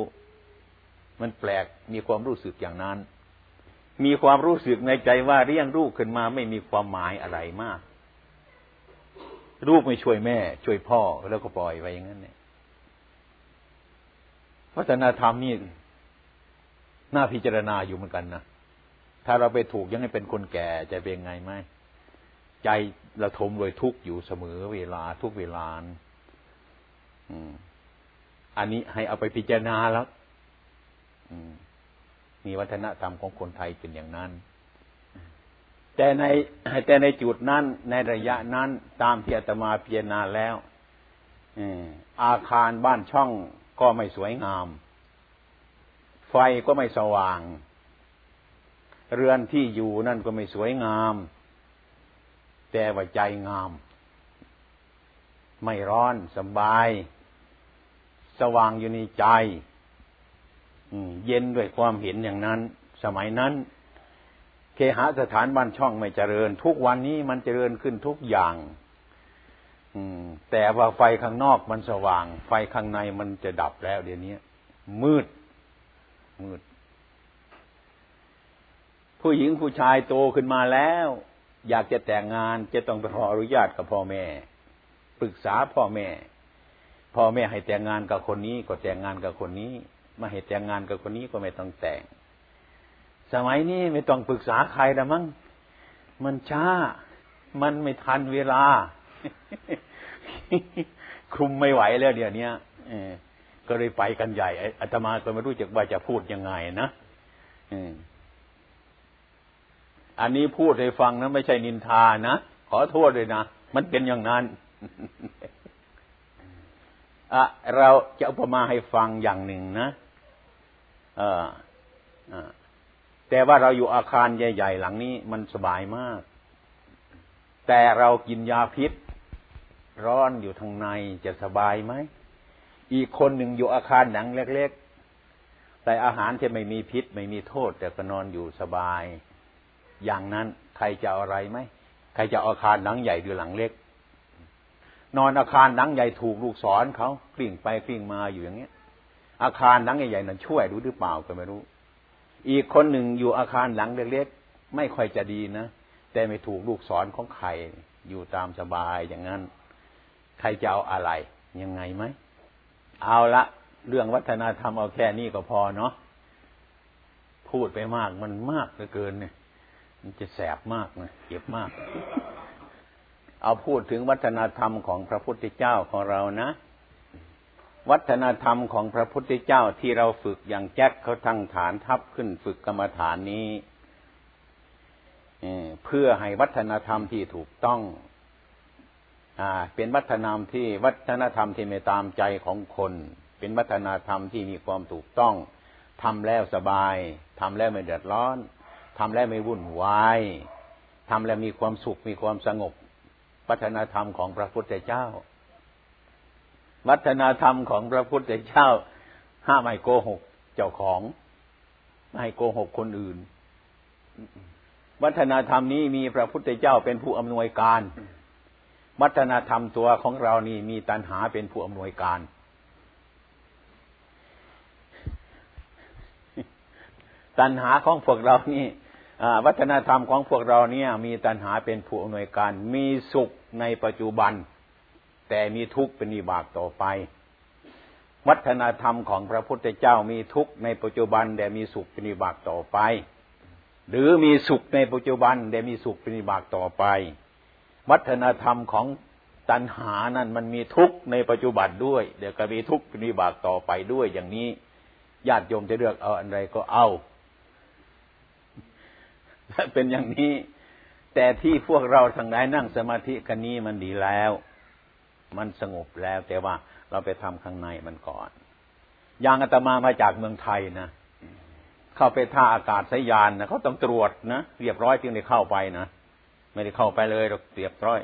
Speaker 1: มันแปลกมีความรู้สึกอย่างนั้น มีความรู้สึกในใจว่าเรียงลูกขึ้นมาไม่มีความหมายอะไรมาก ลูกไม่ช่วยแม่ ช่วยพ่อแล้วก็ปล่อยไว้อย่างนั้นเนี่ยวัฒนธรรมนี่น่าพิจารณาอยู่เหมือนกันนะ ถ้าเราไปถูกยังให้เป็นคนแก่จะเป็นไงไหมใจราทมโดยทุกอยู่เสมอเวลาทุกเวลาอันนี้ให้เอาไปพิจารณาแล้วมีวัฒนธรรมของคนไทยเป็นอย่างนั้น แต่ในแต่ในจุดนั้นในระยะนั้น ตามที่อาตมาพิจารณาแล้วอาคารบ้านช่องก็ไม่สวยงาม ไฟก็ไม่สว่าง เรือนที่อยู่นั่นก็ไม่สวยงาม แต่ว่าใจงาม ไม่ร้อนสบาย สว่างอยู่ในใจเย็นด้วยความเห็นอย่างนั้น สมัยนั้น เคหสถานบ้านช่องไม่เจริญ ทุกวันนี้มันเจริญขึ้นทุกอย่างแต่ว่าไฟข้างนอกมันสว่าง ไฟข้างในมันจะดับแล้วเดี๋ยวนี้มืด มืด ผู้หญิงผู้ชายโตขึ้นมาแล้ว อยากจะแต่งงานจะต้องไปขออนุญาตกับพ่อแม่ ปรึกษาพ่อแม่ พ่อแม่ให้แต่งงานกับคนนี้ก็แต่งงานกับคนนี้มาให้แต่งงานกับคนนี้ก็ไม่ต้องแต่ง สมัยนี้ไม่ต้องปรึกษาใครแล้วมั้งมันช้า มันไม่ทันเวลา คุมไม่ไหวแล้วเดี๋ยวนี้ก็เลยไปกันใหญ่อาตมาก็ไม่รู้จักว่าจะพูดยังไงนะอั อันนี้พูดให้ฟังนะไม่ใช่นินทานะ ขอโทษเลยนะ มันเป็นอย่างนั้นอะเราจะอุปมาให้ฟังอย่างหนึ่งนะเออแต่ว่าเราอยู่อาคารใหญ่ ๆ หลังนี้มันสบายมาก แต่เรากินยาพิษ ร้อนอยู่ทางในจะสบายไหม อีกคนหนึ่งอยู่อาคารหนังเล็ก ๆ แต่อาหารที่ไม่มีพิษ ไม่มีโทษ แต่ก็นอนอยู่สบาย อย่างนั้นใครจะอะไรไหมใครจะอาคารหนังใหญ่หรือหลังเล็ก นอนอาคารหนังใหญ่ถูกลูกศรเขากลิ่งไปกลิ่งมาอยู่อย่างเงี้ย อาคารหลังใหญ่ๆนั้นช่วยรู้หรือเปล่าก็ไม่รู้ อีกคนหนึ่งอยู่อาคารหลังเล็กๆไม่ค่อยจะดีนะแต่ไม่ถูกลูกศรของใครอยู่ตามสบายอย่างนั้น ใครจะเอาอะไรยังไงไหมเอาละเรื่องวัฒนธรรมเอาแค่นี้ก็พอเนาะพูดไปมากมันมากเหลือเกินเนี่ย มันจะแสบมากนะเจ็บมาก เอาพูดถึงวัฒนธรรมของพระพุทธเจ้าของเรานะ วัฒนธรรมของพระพุทธเจ้าที่เราฝึกอย่างแจ็คเขาทั้งฐานทับขึ้นฝึกกรรมฐานนี้เพื่อให้วัฒนธรรมที่ถูกต้องอเป็นวัฒนธรรมที่วัฒนธรรมที่ไม่ตามใจของคน เป็นวัฒนธรรมที่มีความถูกต้องทำแล้วสบายทำแล้วไม่เดือดร้อน ทำแล้วไม่วุ่นวายทำแล้วมีความสุขมีความสงบวัฒนธรรมของพระพุทธเจ้า วัฒนธรรมของพระพุทธเจ้า ห้ามไม่โกหกเจ้าของ ไม่ให้โกหกคนอื่น วัฒนธรรมนี้มีพระพุทธเจ้าเป็นผู้อำนวยการ วัฒนธรรมตัวของเรานี่มีตัณหาเป็นผู้อำนวยการ ตัณหาของพวกเรานี่ วัฒนธรรมของพวกเราเนี่ย มีตัณหาเป็นผู้อำนวยการ มีสุขในปัจจุบัน แต่มีทุกข์เป็นวิบากต่อไป วัฒนธรรมของพระพุทธเจ้ามีทุกข์ในปัจจุบัน แต่มีสุขเป็นวิบากต่อไป หรือมีสุขในปัจจุบัน แต่มีสุขเป็นวิบากต่อไป วัฒนธรรมของตัณหานั้นมันมีทุกข์ในปัจจุบันด้วย เดี๋ยวก็มีทุกข์เป็นวิบากต่อไปด้วยอย่างนี้ญาติโยมจะเลือกเอาอะไรก็เอา เป็นอย่างนี้ แต่ที่พวกเราทั้งหลายนั่งสมาธิกันนี้มันดีแล้ว มันสงบแล้ว แต่ว่าเราไปทำข้างในมันก่อนอย่างอาตมามาจากเมืองไทยนะเข้าไปท่าอากาศยานนะเขาต้องตรวจนะเรียบร้อยจึงได้เข้าไปนะไม่ได้เข้าไปเลยเราเรียบร้อย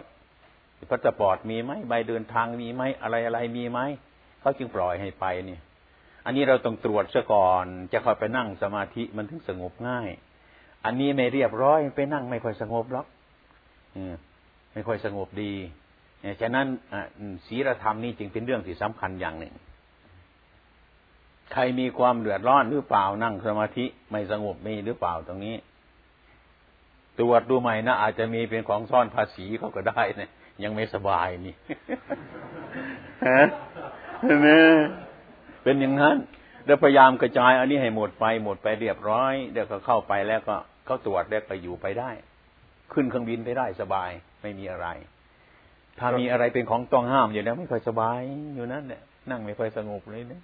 Speaker 1: พาสปอร์ตมีไหมใบเดินทางมีไหมอะไรอะไรมีไหมเขาจึงปล่อยให้ไปเนี่ย อันนี้เราต้องตรวจซะก่อน จะเข้าไปนั่งสมาธิมันถึงสงบง่าย อันนี้ไม่เรียบร้อยไปนั่งไม่ค่อยสงบหรอกไม่ค่อยสงบดีฉะนั้นศีลธรรมนี่จึงเป็นเรื่องที่สำคัญอย่างหนึ่ง ใครมีความเดือดร้อนหรือเปล่านั่งสมาธิไม่สงบมีหรือเปล่าตรงนี้ตรวจดูใหม่นะอาจจะมีเป็นของซ่อนภาษีเขาก็ได้เนะยังไม่สบายนี่ฮะเป็นอย่างนั้น แล้วพยายามกระจายอันนี้ให้หมดไปหมดไปเรียบร้อยเดี๋ยวก็เข้าไปแล้วก็เขาตรวจแล้วก็อยู่ไปได้ ขึ้นเครื่องบินไปได้สบายไม่มีอะไร ถ้ามีอะไรเป็นของต้องห้ามอยู่แล้วไม่ค่อยสบายอยู่นั่นเนี่ยนั่งไม่ค่อยสงบเลยเนี่ย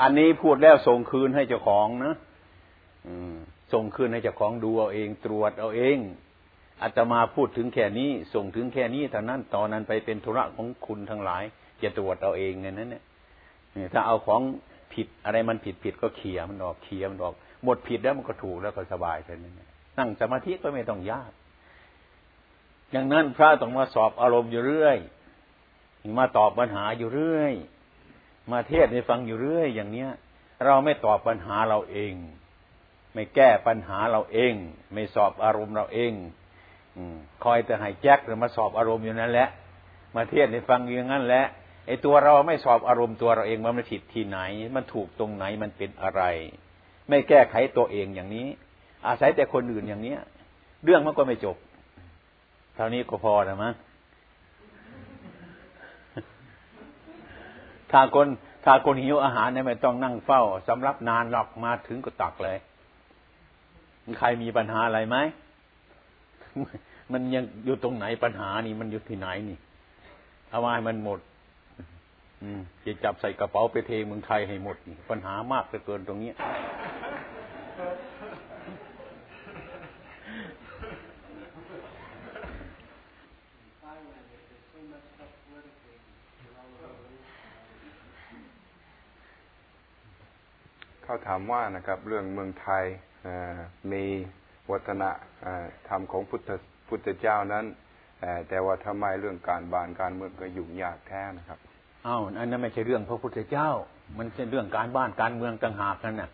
Speaker 1: อันนี้พูดแล้วส่งคืนให้เจ้าของนะส่งคืนให้เจ้าของดูเอาเอง ตรวจเอาเอง อาตมาพูดถึงแค่นี้ ส่งถึงแค่นี้เท่านั้นตอนนั้นไปเป็นธุระของคุณทั้งหลายจะตรวจเอาเองไงนั้นเนี่ยถ้าเอาของผิดอะไรมันผิดผิดก็เคลียมันออกเคลียมันออก หมดผิดแล้วมันก็ถูกแล้วก็สบายไปนั่นนั่งสมาธิก็ไม่ต้องยาก อย่างนั้นพระต้องมาสอบอารมณ์อยู่เรื่อยมาตอบปัญหาอยู่เรื่อย มาเทศในฟังอยู่เรื่อย อย่างเนี้ย เราไม่ตอบปัญหาเราเอง ไม่แก้ปัญหาเราเอง ไม่สอบอารมณ์เราเอง คอยแต่ให้แจ็คหรือมาสอบอารมณ์อยู่นั่นแหละ มาเทศในฟังอย่างนั้นแหละไอ้ตัวเราไม่สอบอารมณ์ตัวเราเองว่ามันผิดที่ไหน มันถูกตรงไหนมันเป็นอะไร ไม่แก้ไขตัวเองอย่างนี้ อาศัยแต่คนอื่นอย่างเนี้ย เรื่องมันก็ไม่จบ เท่านี้ก็พอแล้วมั้งถ้าคนถ้าคนหิวอาหารเนี่ยไม่ต้องนั่งเฝ้าสำรับนานหรอกมาถึงก็ตักเลย ใครมีปัญหาอะไรไหม มันยังอยู่ตรงไหนปัญหานี่มันอยู่ที่ไหนนี่เอาไว้มันหมด อืมจะจับใส่กระเป๋าไปเทเมืองไทยให้หมดปัญหามากเหลือเกินตรงนี้
Speaker 3: เขาถามว่านะครับ เรื่องเมืองไทยมี วัฒนธรรมของพุทธพุทธเจ้านั้นแต่ว่าทำไมเรื่องการบานการเมืองก็ยุ่งยากแท้นะครับ
Speaker 1: อ้าวอันนั้นไม่ใช่เรื่องพระพุทธเจ้า มันเป็นเรื่องการบ้านการเมืองต่างหากนั่นน่ะ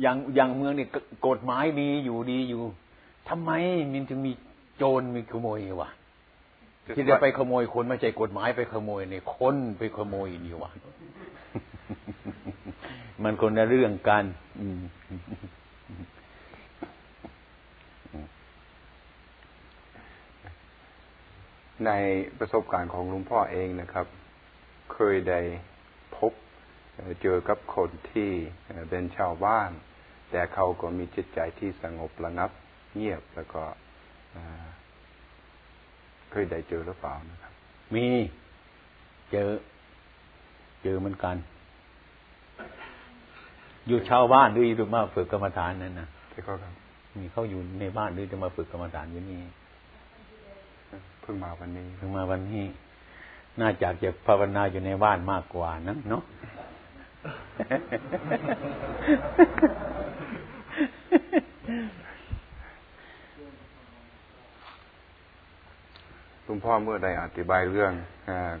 Speaker 1: อย่างอย่างเมืองนี่กฎหมายมีอยู่ดีอยู่ทำไมมันถึงมีโจรมีขโมยวะที่จะไปขโมยคนไม่ใช่กฎหมายไปขโมยเนี่ยคนไปขโมยนี่วะมันคนละเรื่องกัน
Speaker 3: ในประสบการณ์ของหลวงพ่อเองนะครับ เคยได้พบเจอกับคนที่เป็นชาวบ้าน แต่เขาก็มีจิตใจที่สงบระงับ เงียบแล้วก็เคยได้เจอหรือเปล่านะครับ
Speaker 1: มี เจอ เจอเหมือนกัน อยู่ชาวบ้านหรืออยู่มาฝึกกรรมฐานนั่นนะ
Speaker 3: ที่เขาครับ
Speaker 1: มีเขาอยู่ในบ้านหรือจะมาฝึกกรรมฐานอยู่นี่
Speaker 3: เพิ่งมาวันนี้
Speaker 1: เพิ่งมาวันนี้ น่าจะจะภาวนาอยู่ในบ้านมากกว่านะเนาะ
Speaker 3: หลวงพ่อเมื่อใดอธิบายเรื่อง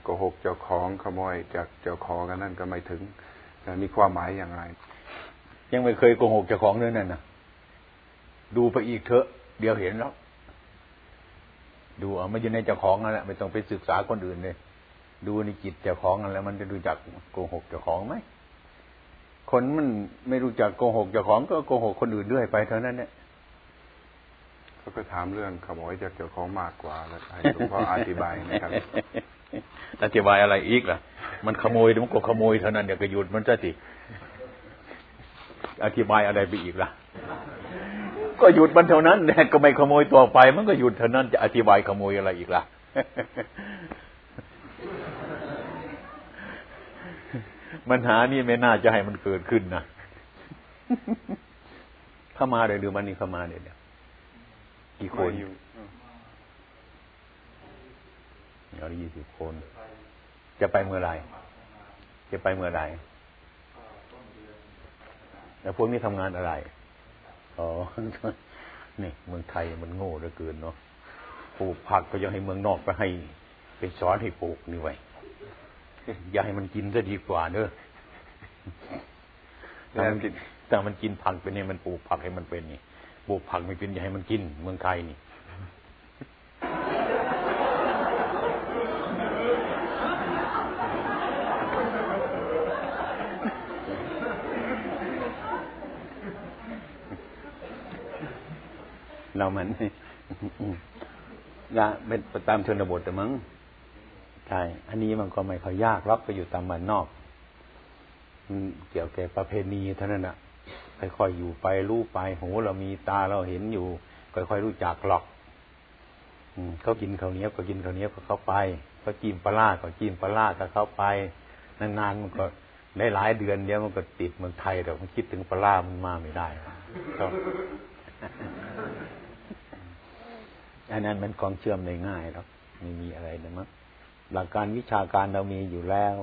Speaker 3: โกหกเจ้าของขโมยจากเจ้าของกันนั่นก็ไม่ถึง มีความหมายอย่างไร
Speaker 1: ยังไม่เคยโกหกเจ้าของเนื้อนั่นนะดูไปอีกเถอะ เดี๋ยวเห็นแล้ว ดูเอาไม่อยู่ในเจ้าของนั่นแหละไม่ต้องไปศึกษาคนอื่นเลย ดูในจิตเจ้าของนั่นแหละมันจะดูจักโกหกเจ้าของไหมคนมันไม่รู้จักโกหกเจ้าของก็โกหกคนอื่นด้วยไปเท่านั้นเนี่ย
Speaker 3: เขาก็ถามเรื่องขโมยจากเจ้าของมากกว่าแล้วให้หลวงพ่ออธิบายนะครับ
Speaker 1: อธิบายอะไรอีกล่ะ มันขโมยมันก็ขโมยเท่านั้นเดี๋ยวก็หยุดมันจะติ อธิบายอะไรไปอีกล่ะ ก็หยุดมันเท่านั้นแน่ก็ไม่ขโมยต่อไป มันก็หยุดเท่านั้นจะอธิบายขโมยอะไรอีกล่ะปัญหานี่ไม่น่าจะให้มันเกิดขึ้นนะเข้ามาเลยดูมันนี่เข้ามาเนี่ยกี่คนเรายี่สิบคน จะไปเมื่อไรจะไปเมื่อไร แล้วพวกนี้ทำงานอะไร อ๋อ นี่เมืองไทยมันโง่เหลือเกินเนาะ ปลูกผักก็ยังให้เมืองนอกไปให้ไปสอนให้ปลูกนี่ไว้อย่าให้มันกินซะดีกว่าเนอะแต่มันกินแต่มันกินผักเป็นเนี่ยมันปลูกผักให้มันเป็นนี่ ปลูกผักไม่เป็นอย่าให้มันกิน เมืองไทยนี่ เรามันละเป็นตามชนบทแต่มั้งใช่อันนี้มันก็ไม่ค่อยยากล็อกไปอยู่ตามบ้านนอกเกี่ยวกับประเพณีเท่านั้นอะค่อยๆอยู่ไปรู้ไปหูเรามีตาเราเห็นอยู่ค่อยๆรู้จักหรอกเขากินข้าวเหนียวก็กินข้าวเหนียวก็เข้าไปเขาจิ้มปลาก็จิ้มปลาก็เข้าไปนานๆมันก็ได้หลายเดือนเดียวมันก็ติดเมืองไทยแต่มันคิดถึงปลามันมาไม่ได้ก็ อันนั้นมันของเชื่อมในง่ายหรอกไม่มีอะไรนะมั้งหลักการวิชาการเรามีอยู่แล้ว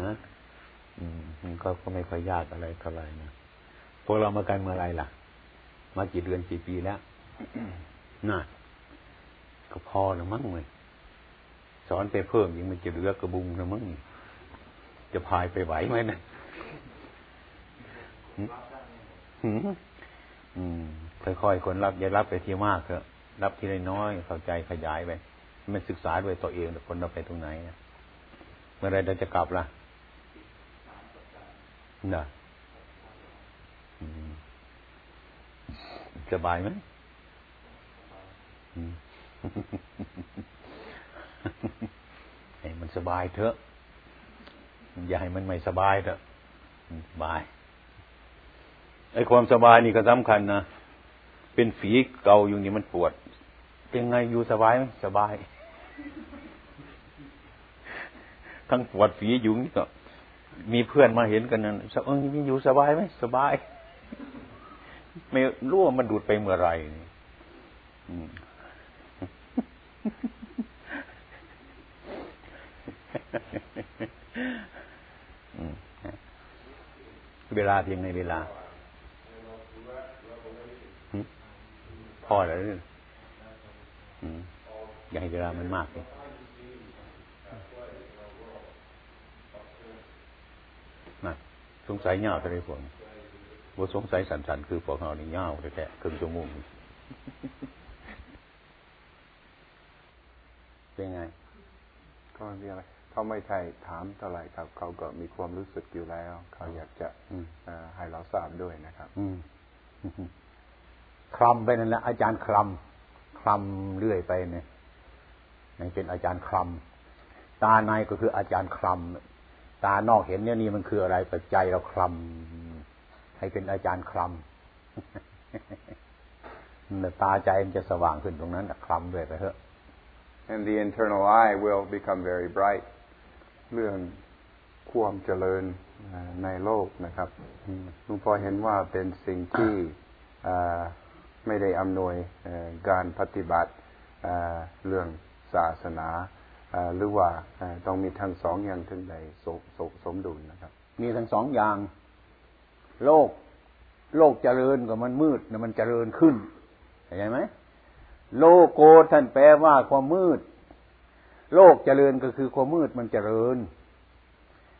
Speaker 1: นะอืมมันก็ไม่ค่อยยากอะไรเท่าไหร่นะพวกเรามากันเมื่อไรล่ะ มากี่เดือนกี่ปีแล้วน่าก็พอแล้วมั้งเลยสอนไปเพิ่มยังมันจะเหลือกระบุงนะมั้งจะพายไปไหวไหมนะอืมค่อยๆคนรับอย่ารับไปที่มากเถอะ รับทีละน้อยเข้าใจขยายไปมันศึกษาด้วยตัวเองแต่คนเราไปตรงไหนเมื่อไรเราจะกลับล่ะน่ะสบายไหมให้มันสบายเถอะ อย่าให้มันไม่สบายเถอะสบายไอ้ความสบายนี่ก็สำคัญนะเป็นฝีเก่าอยู่นี่มันปวด เป็นไงอยู่สบายไหมสบาย ทั้งปวดฝีอยู่นี่ก็มีเพื่อนมาเห็นกันนั่นเออมีอยู่สบายไหมสบาย ไม่รู้ว่ามันดูดไปเมื่อไรเวลาเพียงในเวลา พอแล้ว อย่าให้เวลามันมากเลยนะสงสัยเงาทะเลฝนว่าสงสัยสันสันคือพวกเรานี่เงาแท้ๆครึ่งชั่วโมงเป็นไง
Speaker 2: ก็ไม่มีอะไรเขาไม่ใช่ถามเท่าไหร่ครับ เขาก็มีความรู้สึกอยู่แล้ว เขาอยากจะให้เราทราบด้วยนะครับ
Speaker 1: คลำไปนั่นแหละอาจารย์คลำ คลำเรื่อยไปเนี่ยนี่เป็นอาจารย์คลำตาในก็คืออาจารย์คลำตานอกเห็นเนี่ยนี่มันคืออะไรปัจจัยเราคลำให้เป็นอาจารย์คลำตาใจมันจะสว่างขึ้นตรงนั้นคลำด้วยไปเถอะ
Speaker 2: and the internal eye will become very bright เรื่องความเจริญในโลกนะครับลุงพ่อเห็นว่าเป็นสิ่งที่ ไม่ได้อำนวยการปฏิบัติเรื่องศาสนาหรือว่าต้องมีทั้งสองอย่างถึงได้สสสมดุลนะครับ
Speaker 1: มีทั้งสองอย่าง โลก โลกเจริญกับมันมืดนะมันเจริญขึ้นเข้าใจไหมโลโกท่านแปลว่าความมืด โลกเจริญก็คือความมืดมันเจริญ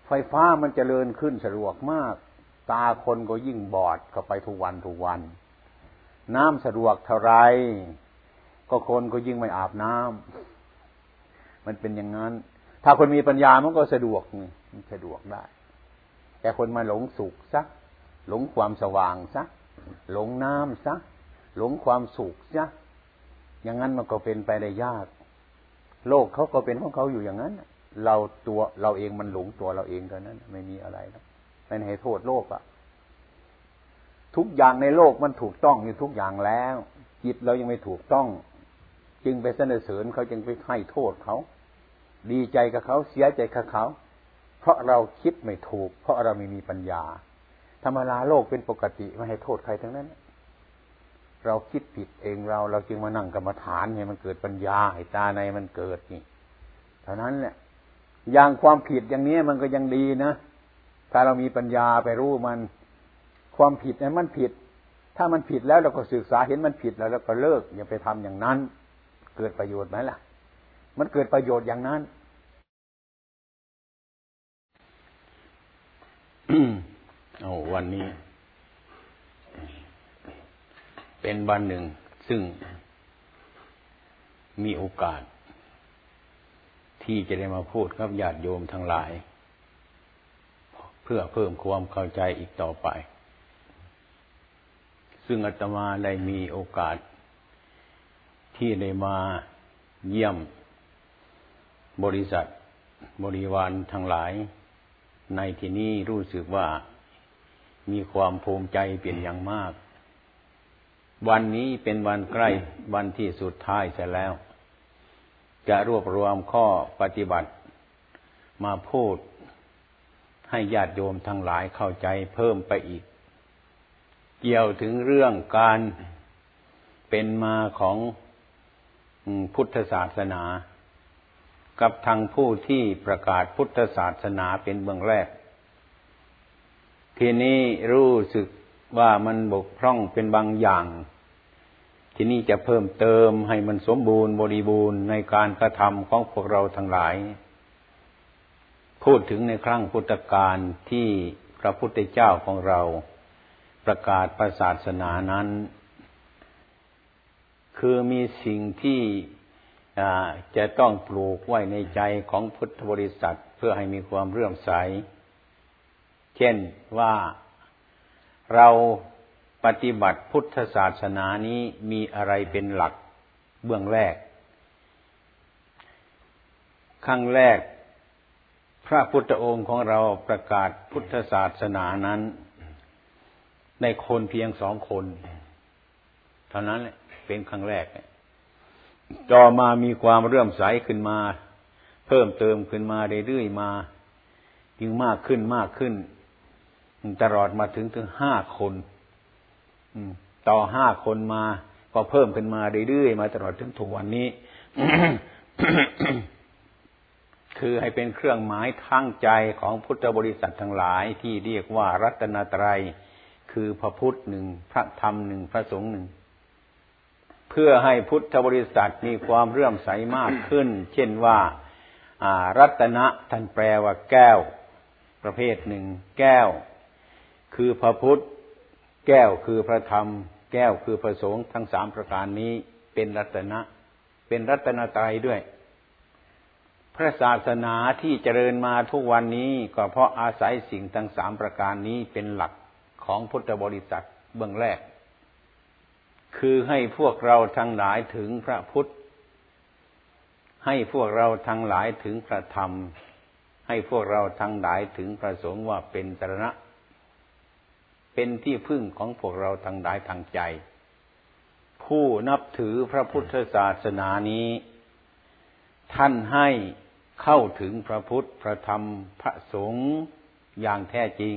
Speaker 1: ไฟฟ้ามันเจริญขึ้นสะดวกมาก ตาคนก็ยิ่งบอดเข้าไปทุกวันทุกวัน น้ำสะดวกเท่าไรก็คนก็ยิ่งไม่อาบน้ำมันเป็นอย่างนั้น ถ้าคนมีปัญญามันก็สะดวกนี่มันสะดวกได้ แต่คนมาหลงสุขซักหลงความสว่างซักหลงน้ำซักหลงความสุขซักอย่างนั้นมันก็เป็นไปได้ยาก โลกเขาก็เป็นของเขาอยู่อย่างนั้นเราตัวเราเองมันหลงตัวเราเองเท่านั้น ไม่มีอะไรแล้วไม่ให้โทษโลกอะ ทุกอย่างในโลกมันถูกต้องอยู่ทุกอย่างแล้ว จิตเรายังไม่ถูกต้อง จึงไปเสนอเสริญเขาจึงไปให้โทษเขา ดีใจกับเขาเสียใจกับเขา เพราะเราคิดไม่ถูก เพราะเราไม่มีปัญญา ธรรมดาโลกเป็นปกติไม่ให้โทษใครทั้งนั้น เราคิดผิดเองเราเราจึงมานั่งกรรมฐานให้มันเกิดปัญญาให้ตาในมันเกิดนี่เท่านั้นแหละอย่างความผิดอย่างนี้มันก็ยังดีนะถ้าเรามีปัญญาไปรู้มัน ความผิดนั้นมันผิด ถ้ามันผิดแล้วเราก็ศึกษาเห็นมันผิดแล้วเราก็เลิกอย่าไปทำอย่างนั้น เกิดประโยชน์ไหมล่ะ มันเกิดประโยชน์อย่างนั้นเอาวันนี้ เป็นวันหนึ่ง ซึ่งมีโอกาส ที่จะได้มาพูดกับญาติโยมทั้งหลาย เพื่อเพิ่มความเข้าใจอีกต่อไป ซึ่งอาตมาได้มีโอกาส ที่ได้มาเยี่ยม บริษัท บริวารทั้งหลาย ในที่นี้รู้สึกว่ามีความภูมิใจเป็นอย่างมาก วันนี้เป็นวันใกล้วันที่สุดท้ายเสร็จแล้ว จะรวบรวมข้อปฏิบัติ มาพูดให้ญาติโยมทั้งหลายเข้าใจเพิ่มไปอีก เกี่ยวถึงเรื่องการเป็นมาของพุทธศาสนา กับทางผู้ที่ประกาศพุทธศาสนาเป็นเบื้องแรก ทีนี้รู้สึกว่ามันบกพร่องเป็นบางอย่าง ทีนี้จะเพิ่มเติมให้มันสมบูรณ์บริบูรณ์ในการกระทำของพวกเราทั้งหลาย พูดถึงในครั้งพุทธกาลที่พระพุทธเจ้าของเรา ประกาศศาสนานั้น คือมีสิ่งที่จะต้องปลูกไว้ในใจของพุทธบริษัทเพื่อให้มีความเรื่อมใส เช่นว่าเราปฏิบัติพุทธศาสนานี้มีอะไรเป็นหลักเบื้องแรก ขั้งแรก พระพุทธองค์ของเราประกาศพุทธศาสนานั้น ในคนเพียงสองคนเท่านั้นแหละเป็นครั้งแรกต่อมามีความเรื่อมใสขึ้นมา เพิ่มเติมขึ้นมาเรื่อยๆมา ยิ่งมากขึ้นมากขึ้น ตลอดมาถึงถึงห้าคนต่อห้าคนมา ก็เพิ่มขึ้นมาเรื่อยๆมาตลอดถึงถึงวันนี้ คือให้เป็นเครื่องหมายทั้งใจของพุทธบริษัททั้งหลายที่เรียกว่ารัตนตรัย คือพระพุทธหนึ่งพระธรรมหนึ่งพระสงฆ์หนึ่ง เพื่อให้พุทธบริษัทมีความเรื่อมใสมากขึ้น เช่นว่ารัตนะท่านแปลว่าแก้ว ประเภทหนึ่ง แก้ว คือพระพุทธ แก้วคือพระธรรม แก้วคือพระสงฆ์ทั้งสามประการนี้เป็นรัตนะ เป็นรัตนตรัยด้วย พระศาสนาที่เจริญมาทุกวันนี้ก็เพราะอาศัยสิ่งทั้งสามประการนี้เป็นหลัก ของพุทธบริษัทเบื้องแรก คือให้พวกเราทั้งหลายถึงพระพุทธ ให้พวกเราทั้งหลายถึงพระธรรม ให้พวกเราทั้งหลายถึงพระสงฆ์ว่าเป็นสรณะ เป็นที่พึ่งของพวกเราทั้งหลายทางใจ ผู้นับถือพระพุทธศาสนานี้ ท่านให้เข้าถึงพระพุทธ พระธรรม พระสงฆ์อย่างแท้จริง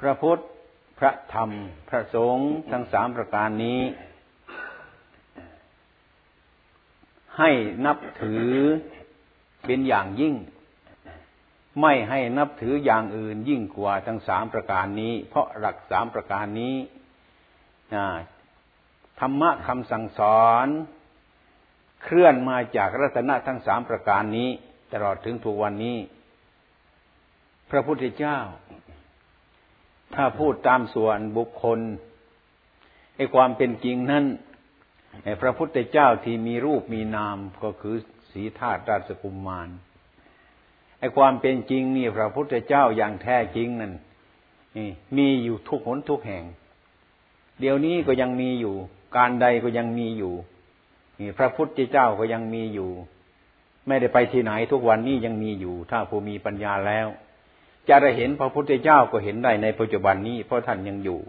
Speaker 1: พระพุทธ พระธรรม พระสงฆ์ทั้งสามประการนี้ ให้นับถือเป็นอย่างยิ่ง ไม่ให้นับถืออย่างอื่นยิ่งกว่าทั้งสามประการนี้ เพราะหลักสามประการนี้ธรรมะคำสั่งสอนเคลื่อนมาจากรัตนะทั้งสามประการนี้ ตลอดถึงทุกวันนี้ พระพุทธเจ้า ถ้าพูดตามส่วนบุคคลไอ้ความเป็นจริงนั้นไอ้พระพุทธเจ้าที่มีรูปมีนามก็คือสีธาตุราชกุมมารไอ้ความเป็นจริงนี่พระพุทธเจ้าอย่างแท้จริงนั่นมีอยู่ทุกหนทุกแห่ง เดี๋ยวนี้ก็ยังมีอยู่ การใดก็ยังมีอยู่นี่พระพุทธเจ้าก็ยังมีอยู่ ไม่ได้ไปที่ไหนทุกวันนี้ยังมีอยู่ ถ้าผู้มีปัญญาแล้ว จะได้เห็นพระพุทธเจ้าก็เห็นได้ในปัจจุบันนี้เพราะท่านยังอยู่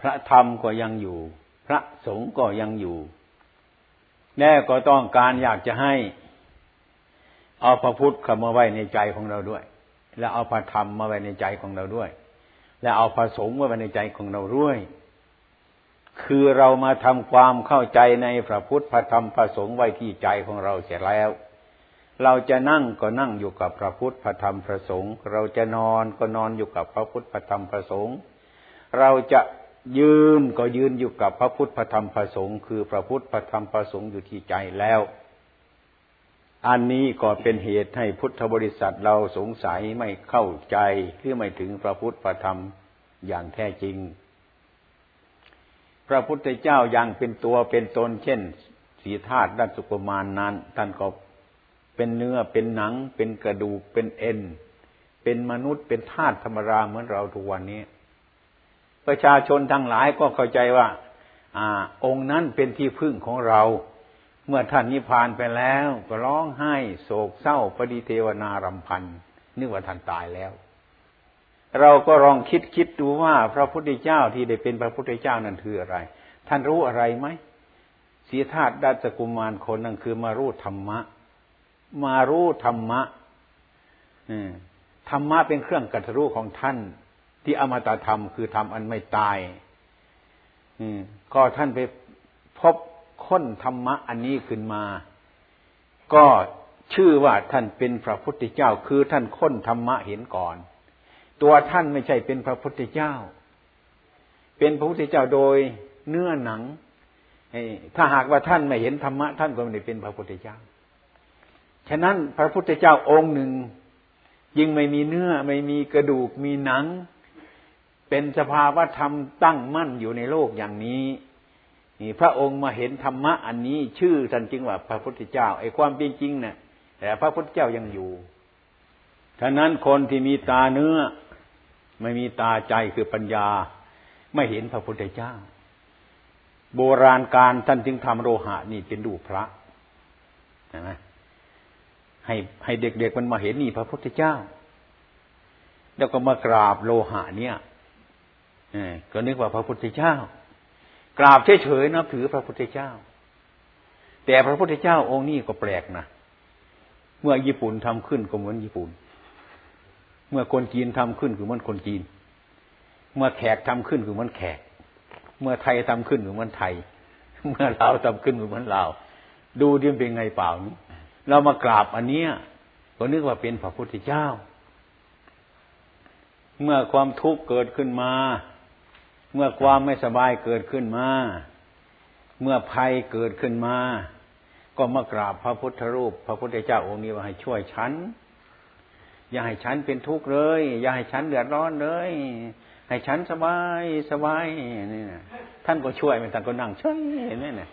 Speaker 1: พระธรรมก็ยังอยู่ พระสงฆ์ก็ยังอยู่แน่ก็ต้องการอยากจะให้ เอาพระพุทธเข้ามาไว้ในใจของเราด้วย และเอาพระธรรมมาไว้ในใจของเราด้วย และเอาพระสงฆ์มาไว้ในใจของเราด้วย คือเรามาทำความเข้าใจในพระพุทธพระธรรมพระสงฆ์ไว้ที่ใจของเราเสร็จแล้ว เราจะนั่งก็นั่งอยู่กับพระพุทธพระธรรมพระสงฆ์เราจะนอนก็นอนอยู่กับพระพุทธพระธรรมพระสงฆ์เราจะยืนก็ยืนอยู่กับพระพุทธพระธรรมพระสงฆ์คือพระพุทธพระธรรมพระสงฆ์อยู่ที่ใจแล้ว อันนี้ก็เป็นเหตุให้พุทธบริษัทเราสงสัยไม่เข้าใจหรือไม่ถึงพระพุทธพระธรรมอย่างแท้จริง พระพุทธเจ้ายังเป็นตัวเป็นตนเช่นสีธาตุด้านสุกมานนั้นท่านก็ เป็นเนื้อเป็นหนัง เป็นกระดูกเป็นเอ็น เป็นมนุษย์เป็นธาตุธรรมราเหมือนเราทุกวันนี้ ประชาชนทั้งหลายก็เข้าใจว่าอ่าองค์นั้นเป็นที่พึ่งของเรา เมื่อท่านนิพพานไปแล้ว ก็ร้องไห้โศกเศร้าปฏิเทวนารำพันนึกว่าท่านตายแล้ว เราก็ลองคิดคิดดูว่าพระพุทธเจ้าที่ได้เป็นพระพุทธเจ้านั้นคืออะไร ท่านรู้อะไรไหมสีธาตุดัชกุมารคนนั่นคือมารู้ธรรมะ มารู้ธรรมะธรรมะเป็นเครื่องกัตรู้ของท่าน ที่อมตะธรรมคือธรรมอันไม่ตายก็ท่านไปพบค้นธรรมะอันนี้ขึ้นมา ก็ชื่อว่าท่านเป็นพระพุทธเจ้า คือท่านค้นธรรมะเห็นก่อน ตัวท่านไม่ใช่เป็นพระพุทธเจ้า เป็นพระพุทธเจ้าโดยเนื้อหนังถ้าหากว่าท่านไม่เห็นธรรมะ ท่านก็ไม่ได้เป็นพระพุทธเจ้า ฉะนั้นพระพุทธเจ้าองค์หนึ่งยิ่งไม่มีเนื้อไม่มีกระดูกมีหนัง เป็นสภาวะธรรมตั้งมั่นอยู่ในโลกอย่างนี้ นี่พระองค์มาเห็นธรรมะอันนี้ ชื่อท่านจริงว่าพระพุทธเจ้าไอ้ความเป็นจริงเนี่ยแต่พระพุทธเจ้ายังอยู่ฉะนั้นคนที่มีตาเนื้อ ไม่มีตาใจคือปัญญา ไม่เห็นพระพุทธเจ้า โบราณการท่านจึงทำโลหะนี่เป็นรูปพระนไหม ให้ให้เด็กๆมันมาเห็นนี่พระพุทธเจ้า แล้วก็มากราบโลหะเนี่ยก็นึกว่าพระพุทธเจ้า กราบเฉยๆนับถือพระพุทธเจ้า แต่พระพุทธเจ้าองค์นี้ก็แปลกนะเมื่อญี่ปุ่นทำขึ้นก็เหมือนญี่ปุ่น เมื่อคนจีนทำขึ้นคือเหมือนคนจีน เมื่อแขกทำขึ้นคือเหมือนแขก เมื่อไทยทำขึ้นคือเหมือนไทย เมื่อลาวทำขึ้นคือเหมือนลาว ดูดิมเป็นไงเปล่านี้ เรามากราบอันเนี้ยก็นึกว่าเป็นพระพุทธเจ้า เมื่อความทุกข์เกิดขึ้นมา เมื่อความไม่สบายเกิดขึ้นมา เมื่อภัยเกิดขึ้นมา ก็มากราบพระพุทธรูป พระพุทธเจ้าองค์นี้ว่าให้ช่วยฉัน อย่าให้ฉันเป็นทุกข์เลย อย่าให้ฉันเดือดร้อนเลย ให้ฉันสบายสบายนี่นะท่านก็ช่วยมันท่านก็นั่งเฉยนไหมเนี่ย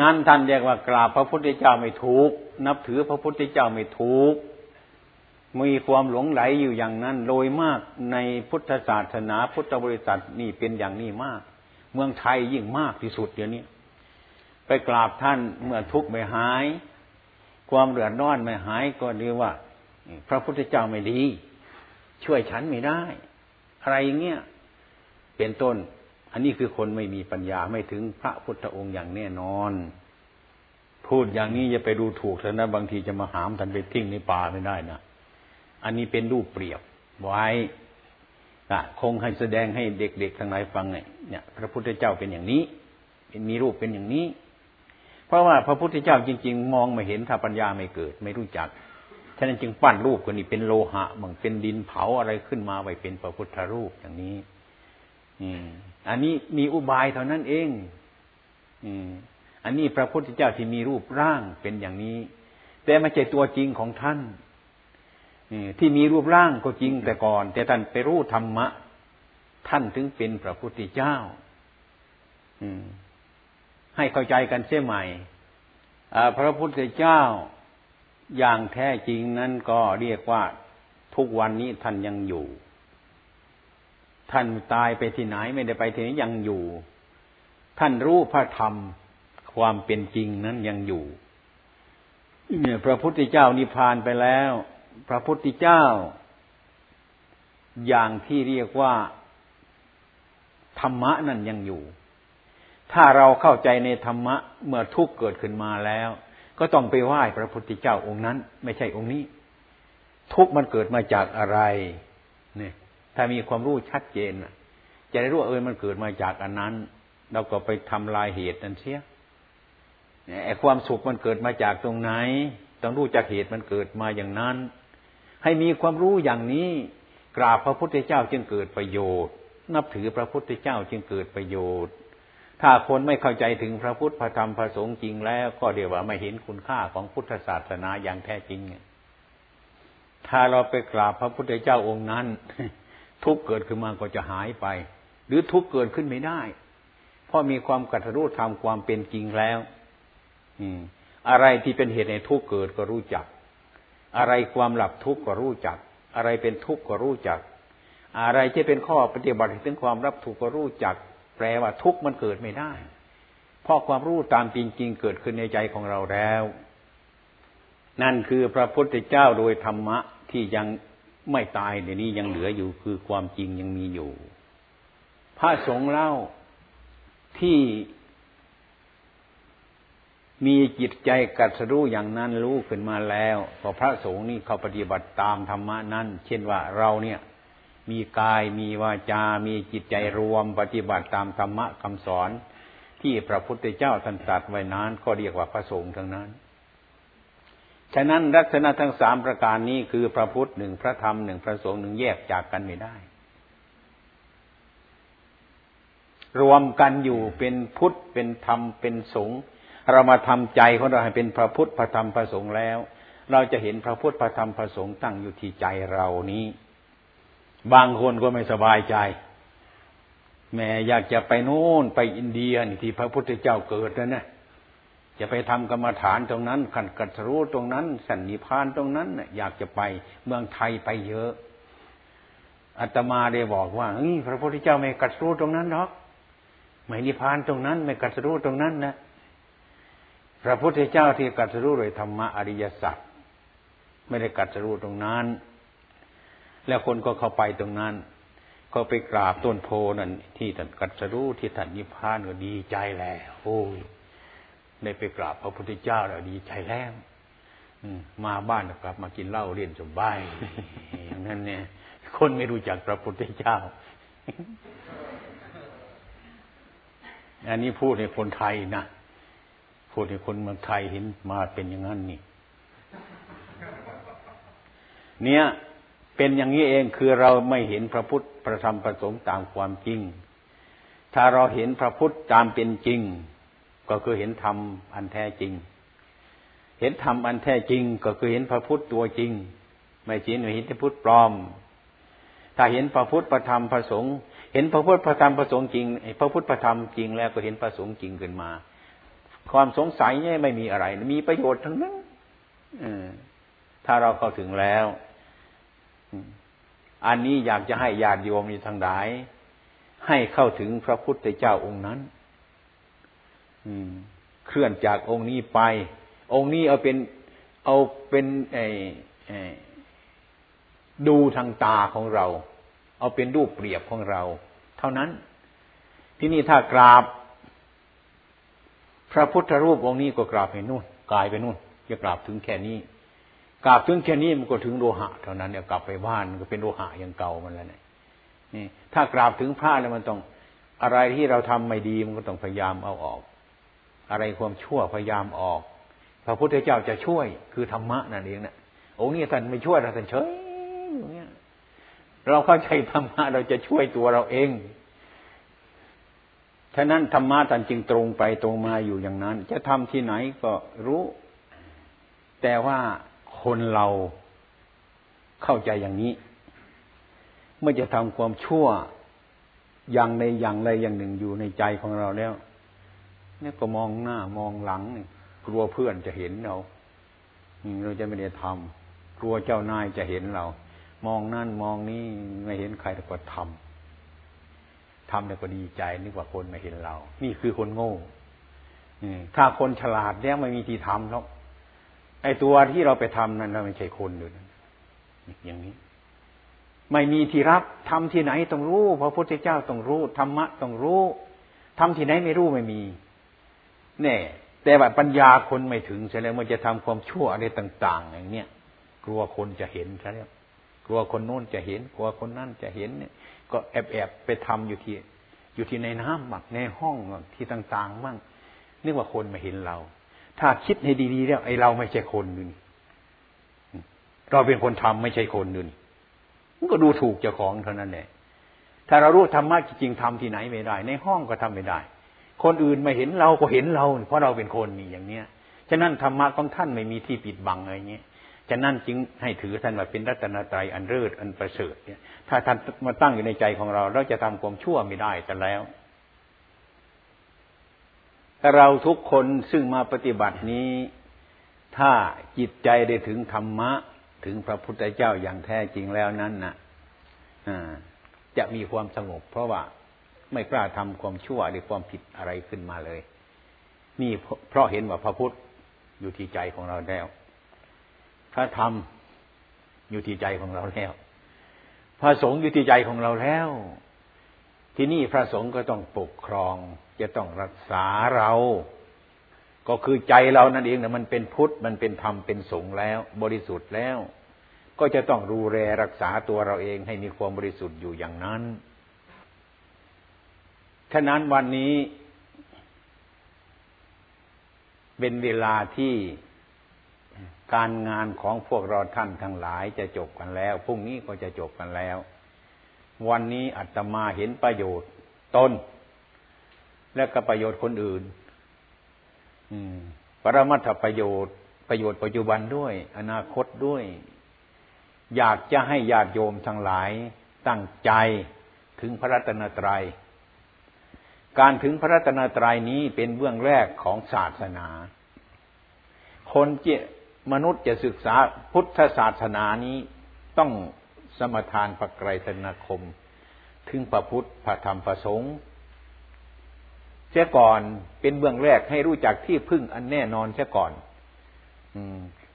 Speaker 1: นั้นท่านเรียกว่ากราบพระพุทธเจ้าไม่ถูก นับถือพระพุทธเจ้าไม่ถูก มีความหลงไหลอยู่อย่างนั้น โดยมากในพุทธศาสนาพุทธบริษัทนี่เป็นอย่างนี้มาก เมืองไทยยิ่งมากที่สุดเดี๋ยวนี้ไปกราบท่านเมื่อทุกข์ไม่หาย ความเดือดร้อนไม่หายก็เรียกว่า พระพุทธเจ้าไม่ดี ช่วยฉันไม่ได้ อะไรอย่างเงี้ยเป็นต้น อันนี้คือคนไม่มีปัญญาไม่ถึงพระพุทธองค์อย่างแน่นอน พูดอย่างนี้อย่าไปดูถูกเถอะนะบางทีจะมาหามท่านไปทิ้งในป่าไม่ได้นะอันนี้เป็นรูปเปรียบไว้คงให้แสดงให้เด็กๆทั้งหลายฟังเนี่ยพระพุทธเจ้าเป็นอย่างนี้ เป็นมีรูปเป็นอย่างนี้ เพราะว่าพระพุทธเจ้าจริง ๆ มองไม่เห็นถ้าปัญญาไม่เกิด ไม่รู้จักฉะนั้นจึงปั้นรูปคนนี้เป็นโลหะบางเป็นดินเผาอะไรขึ้นมาไว้เป็นพระพุทธรูปอย่างนี้ อันนี้มีอุบายเท่านั้นเองอันนี้พระพุทธเจ้าที่มีรูปร่างเป็นอย่างนี้ แต่ไม่ใช่ตัวจริงของท่านที่มีรูปร่างก็จริงแต่ก่อน แต่ท่านไปรู้ธรรมะ ท่านถึงเป็นพระพุทธเจ้าให้เข้าใจกันเสียใหม่พระพุทธเจ้าอย่างแท้จริงนั้นก็เรียกว่าทุกวันนี้ท่านยังอยู่ ท่านตายไปที่ไหนไม่ได้ไปที่ไหนยังอยู่ ท่านรู้พระธรรมความเป็นจริงนั้นยังอยู่เนี่ยพระพุทธเจ้านิพพานไปแล้ว พระพุทธเจ้า อย่างที่เรียกว่า ธรรมะนั่นยังอยู่ ถ้าเราเข้าใจในธรรมะเมื่อทุกข์เกิดขึ้นมาแล้ว ก็ต้องไปไหว้พระพุทธเจ้าองค์นั้น ไม่ใช่องค์นี้ ทุกข์มันเกิดมาจากอะไร ถ้ามีความรู้ชัดเจนจะได้รู้เออมันเกิดมาจากอันนั้น เราก็ไปทำลายเหตุนั้นเสียไอ้ความสุขมันเกิดมาจากตรงไหน ต้องรู้จากเหตุมันเกิดมาอย่างนั้น ให้มีความรู้อย่างนี้ กราบพระพุทธเจ้าจึงเกิดประโยชน์ นับถือพระพุทธเจ้าจึงเกิดประโยชน์ ถ้าคนไม่เข้าใจถึงพระพุทธพระธรรมพระสงฆ์จริงแล้วก็เดี๋ยวว่าไม่เห็นคุณค่าของพุทธศาสนาอย่างแท้จริง ถ้าเราไปกราบพระพุทธเจ้าองค์นั้น ทุกเกิดขึ้นมาก็จะหายไป หรือทุกเกิดขึ้นไม่ได้ เพราะมีความกัตรู้ทำความเป็นจริงแล้วอะไรที่เป็นเหตุในทุกเกิดก็รู้จัก อะไรความหลับทุกก็รู้จัก อะไรเป็นทุกก็รู้จัก อะไรที่เป็นข้อปฏิบัติถึงความรับถูกก็รู้จัก แปลว่าทุกมันเกิดไม่ได้เพราะความรู้ตามจริงๆเกิดขึ้นในใจของเราแล้ว นั่นคือพระพุทธเจ้าโดยธรรมะที่ยัง ไม่ตายเดี๋ยวนี้ยังเหลืออยู่คือความจริงยังมีอยู่ พระสงฆ์เล่าที่มีจิตใจกัดสรู้อย่างนั้นรู้ขึ้นมาแล้วพอพระสงฆ์นี่เขาปฏิบัติตามธรรมะนั้น เช่นว่าเราเนี่ย มีกายมีวาจา มีจิตใจรวมปฏิบัติตามธรรมะคำสอน ที่พระพุทธเจ้าท่านตรัสไว้นั้นก็เรียกว่าพระสงฆ์ทั้งนั้น ฉะนั้นลักษณะทั้งสามประการนี้คือพระพุทธหนึ่งพระธรรมหนึ่งพระสงฆ์หนึ่งแยกจากกันไม่ได้ รวมกันอยู่เป็นพุทธเป็นธรรมเป็นสงฆ์เรามาทำใจของเราให้เป็นพระพุทธพระธรรมพระสงฆ์แล้ว เราจะเห็นพระพุทธพระธรรมพระสงฆ์ตั้งอยู่ที่ใจเรานี้ บางคนก็ไม่สบายใจแม่อยากจะไปโน่นไปอินเดียนี่ที่พระพุทธเจ้าเกิดนะเนี่ย จะไปทำกรรมฐานตรงนั้นขันกัตรู้ตรงนั้น สันนิพานตรงนั้นอยากจะไปเมืองไทยไปเยอะอาตมาได้บอกว่าพระพุทธเจ้าไม่กัตรู้ตรงนั้นหรอกไม่นิพานตรงนั้น ไม่กัตรู้ตรงนั้นนะพระพุทธเจ้าที่กัตรู้โดยธรรมะอริยสัจไม่ได้กัตรู้ตรงนั้น แล้วคนก็เข้าไปตรงนั้น ก็ไปกราบต้นโพนั่นที่ท่านกัตรู้ที่ท่านนิพพานก็ดีใจแล้วโอ้ย ได้ไปกราบพระพุทธเจ้าแล้วดีใจแล้วมาบ้านกลับ มากินเหล้าเรียนสบายอย่างนั้นเนี่ย คนไม่รู้จักพระพุทธเจ้า อันนี้พูดในคนไทยนะพูดให้คนเมืองไทยเห็นมาเป็นอย่างนั้นนี่ เนี่ย เป็นอย่างนี้เองคือเราไม่เห็นพระพุทธพระธรรมพระสงฆ์ตามความจริง ถ้าเราเห็นพระพุทธตามเป็นจริง ก็คือเห็นธรรมอันแท้จริง เห็นธรรมอันแท้จริง ก็คือเห็นพระพุทธตัวจริง ไม่จริงไม่เห็นพระพุทธปลอม ถ้าเห็นพระพุทธพระธรรมพระสงฆ์เห็นพระพุทธพระธรรมพระสงฆ์จริงพระพุทธพระธรรมจริงแล้วก็เห็นพระสงฆ์จริงขึ้นมา ความสงสัยเนี่ยไม่มีอะไร มีประโยชน์ทั้งนั้นถ้าเราเข้าถึงแล้วอันนี้อยากจะให้ญาติโยมมีทางใดให้เข้าถึงพระพุทธเจ้าองค์นั้น เคลื่อนจากองค์นี้ไป องค์นี้เอาเป็นเอาเป็นไอ้ดูทางตาของเรา เอาเป็นรูปเปรียบของเรา เท่านั้น ที่นี่ถ้ากราบ พระพุทธรูปองค์นี้ก็กราบไปนู่นกายไปนู่นจะกราบถึงแค่นี้กราบถึงแค่นี้มันก็ถึงโลหะเท่านั้นเนี่ยกลับไปบ้านก็เป็นโลหะอย่างเก่ามันแล้วเนี่ยนี่ ถ้ากราบถึงพระแล้วมันต้องอะไรที่เราทำไม่ดีมันก็ต้องพยายามเอาออก อะไรความชั่วพยายามออก พระพุทธเจ้าจะช่วยคือธรรมะนั่นเองนะองค์นี้ท่านไม่ช่วยเราท่านเฉยอย่างเงี้ยเราเข้าใจธรรมะเราจะช่วยตัวเราเองฉะนั้นธรรมะท่านจึงตรงไปตรงมาอยู่อย่างนั้น จะทำที่ไหนก็รู้ แต่ว่าคนเราเข้าใจอย่างนี้ เมื่อจะทำความชั่วอย่างในอย่างใดอย่างหนึ่งอยู่ในใจของเราแล้ว เนี่ยก็มองหน้ามองหลังนี่กลัวเพื่อนจะเห็นเราเราจะไม่ได้ทำกลัวเจ้านายจะเห็นเรา มองนั่นมองนี้ไม่เห็นใครแต่ก็ทำทำแล้วก็ดีใจนึกว่าคนมาเห็นเรา นี่คือคนโง่ถ้าคนฉลาดเนี่ยไม่มีที่ทำหรอกไอ้ตัวที่เราไปทำนั้นเราไม่ใช่คนอยู่นั่อย่างนี้ ไม่มีที่รับทำที่ไหนต้องรู้พระพุทธเจ้าต้องรู้ธรรมะต้องรู้ทำที่ไหนไม่รู้ไม่มี แน่แต่ว่าปัญญาคนไม่ถึงใช่แล้วมันจะทำความชั่วอะไรต่าง ๆ อย่างเนี้ยกลัวคนจะเห็นใช่แล้วกลัวคนโน้นจะเห็น กลัวคนนั่นจะเห็นเนี่ย ก็แอบแอบไปทำอยู่ที่ อยู่ที่ในน้ำบักในห้องที่ต่างๆมั่งนึกว่าคนมาเห็นเรา ถ้าคิดให้ดีๆแล้วไอ้เราไม่ใช่คนดูนี่เราเป็นคนทำไม่ใช่คนดูนี่มันก็ดูถูกเจ้าของเท่านั้นแหละถ้าเรารู้ธรรมะจริงๆทำที่ไหนไม่ได้ ในห้องก็ทำไม่ได้ คนอื่นมาเห็นเราก็เห็นเรา เพราะเราเป็นคนนี่อย่างเนี้ยฉะนั้นธรรมะของท่านไม่มีที่ปิดบังอะไรเงี้ยฉะนั้นจึงให้ถือท่านว่าเป็นรัตนตรัยอันเลิศอันประเสริฐเนี่ย ถ้าท่านมาตั้งอยู่ในใจของเรา เราจะทำความชั่วไม่ได้แต่แล้วเราทุกคนซึ่งมาปฏิบัตินี้ ถ้าจิตใจได้ถึงธรรมะ ถึงพระพุทธเจ้าอย่างแท้จริงแล้วนั้นนะ่ะจะมีความสงบ เพราะว่า ไม่กล้าทำความชั่วหรือความผิดอะไรขึ้นมาเลย นี่เพราะเห็นว่าพระพุทธอยู่ที่ใจของเราแล้วพระธรรมอยู่ที่ใจของเราแล้ว พระสงฆ์อยู่ที่ใจของเราแล้ว ที่นี่พระสงฆ์ก็ต้องปกครอง จะต้องรักษาเรา ก็คือใจเรานั่นเองนะมันเป็นพุทธมันเป็นธรรมเป็นสงฆ์แล้ว บริสุทธิ์แล้ว ก็จะต้องดูแลรักษาตัวเราเองให้มีความบริสุทธิ์อยู่อย่างนั้น ฉะนั้นวันนี้ เป็นเวลาที่การงานของพวกเราท่านทั้งหลายจะจบกันแล้ว พรุ่งนี้ก็จะจบกันแล้ว วันนี้อาตมาเห็นประโยชน์ตนและก็ประโยชน์คนอื่นปรมัตถประโยชน์ประโยชน์ปัจจุบันด้วย อนาคตด้วย อยากจะให้ญาติโยมทั้งหลายตั้งใจถึงพระรัตนตรยัย การถึงพระรัตนตรัยนี้เป็นเบื้องแรกของศาสนา คนเจมนุษย์จะศึกษาพุทธศาสนานี้ต้องสมทานพระไกรสนาคม ถึงพระพุทธพระธรรมพระสงฆ์เสียก่อนเป็นเบื้องแรกให้รู้จักที่พึ่งอันแน่นอนเสียก่อนอ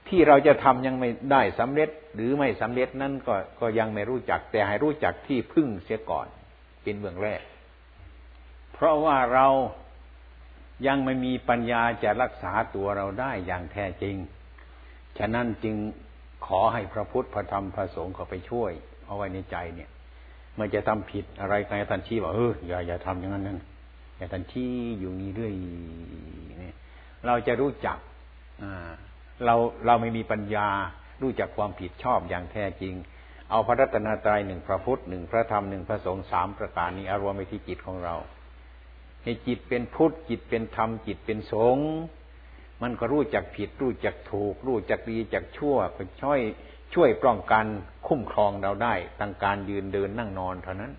Speaker 1: ที่เราจะทำยังไม่ได้สำเร็จหรือไม่สำเร็จนั่นก็ก็ยังไม่รู้จัก แต่ให้รู้จักที่พึ่งเสียก่อน เป็นเบื้องแรก เพราะว่าเรายังไม่มีปัญญาจะรักษาตัวเราได้อย่างแท้จริง ฉะนั้นจึงขอให้พระพุทธพระธรรมพระสงฆ์เขาไปช่วย เอาไว้ในใจเนี่ยเมื่อจะทำผิดอะไรใครทันชี้บอกเอออย่าอย่าทำอย่างนั้นนั่นอย่าทันชี้อยู่นี้เรื่อยเนี่ยเราจะรู้จักอ่าเราเราไม่มีปัญญารู้จักความผิดชอบอย่างแท้จริง เอาพระรัตนตรัยหนึ่งพระพุทธหนึ่งพระธรรมหนึ่งพระสงฆ์สามประการนี้อารวมไปที่จิตของเรา ให้จิตเป็นพุทธจิตเป็นธรรมจิตเป็นสงฆ์มันก็รู้จักผิด รู้จักถูก รู้จักดีจักชั่วก็ช่วยช่วยป้องกันคุ้มครองเราได้ตั้งการยืนเดินนั่งนอนเท่านั้น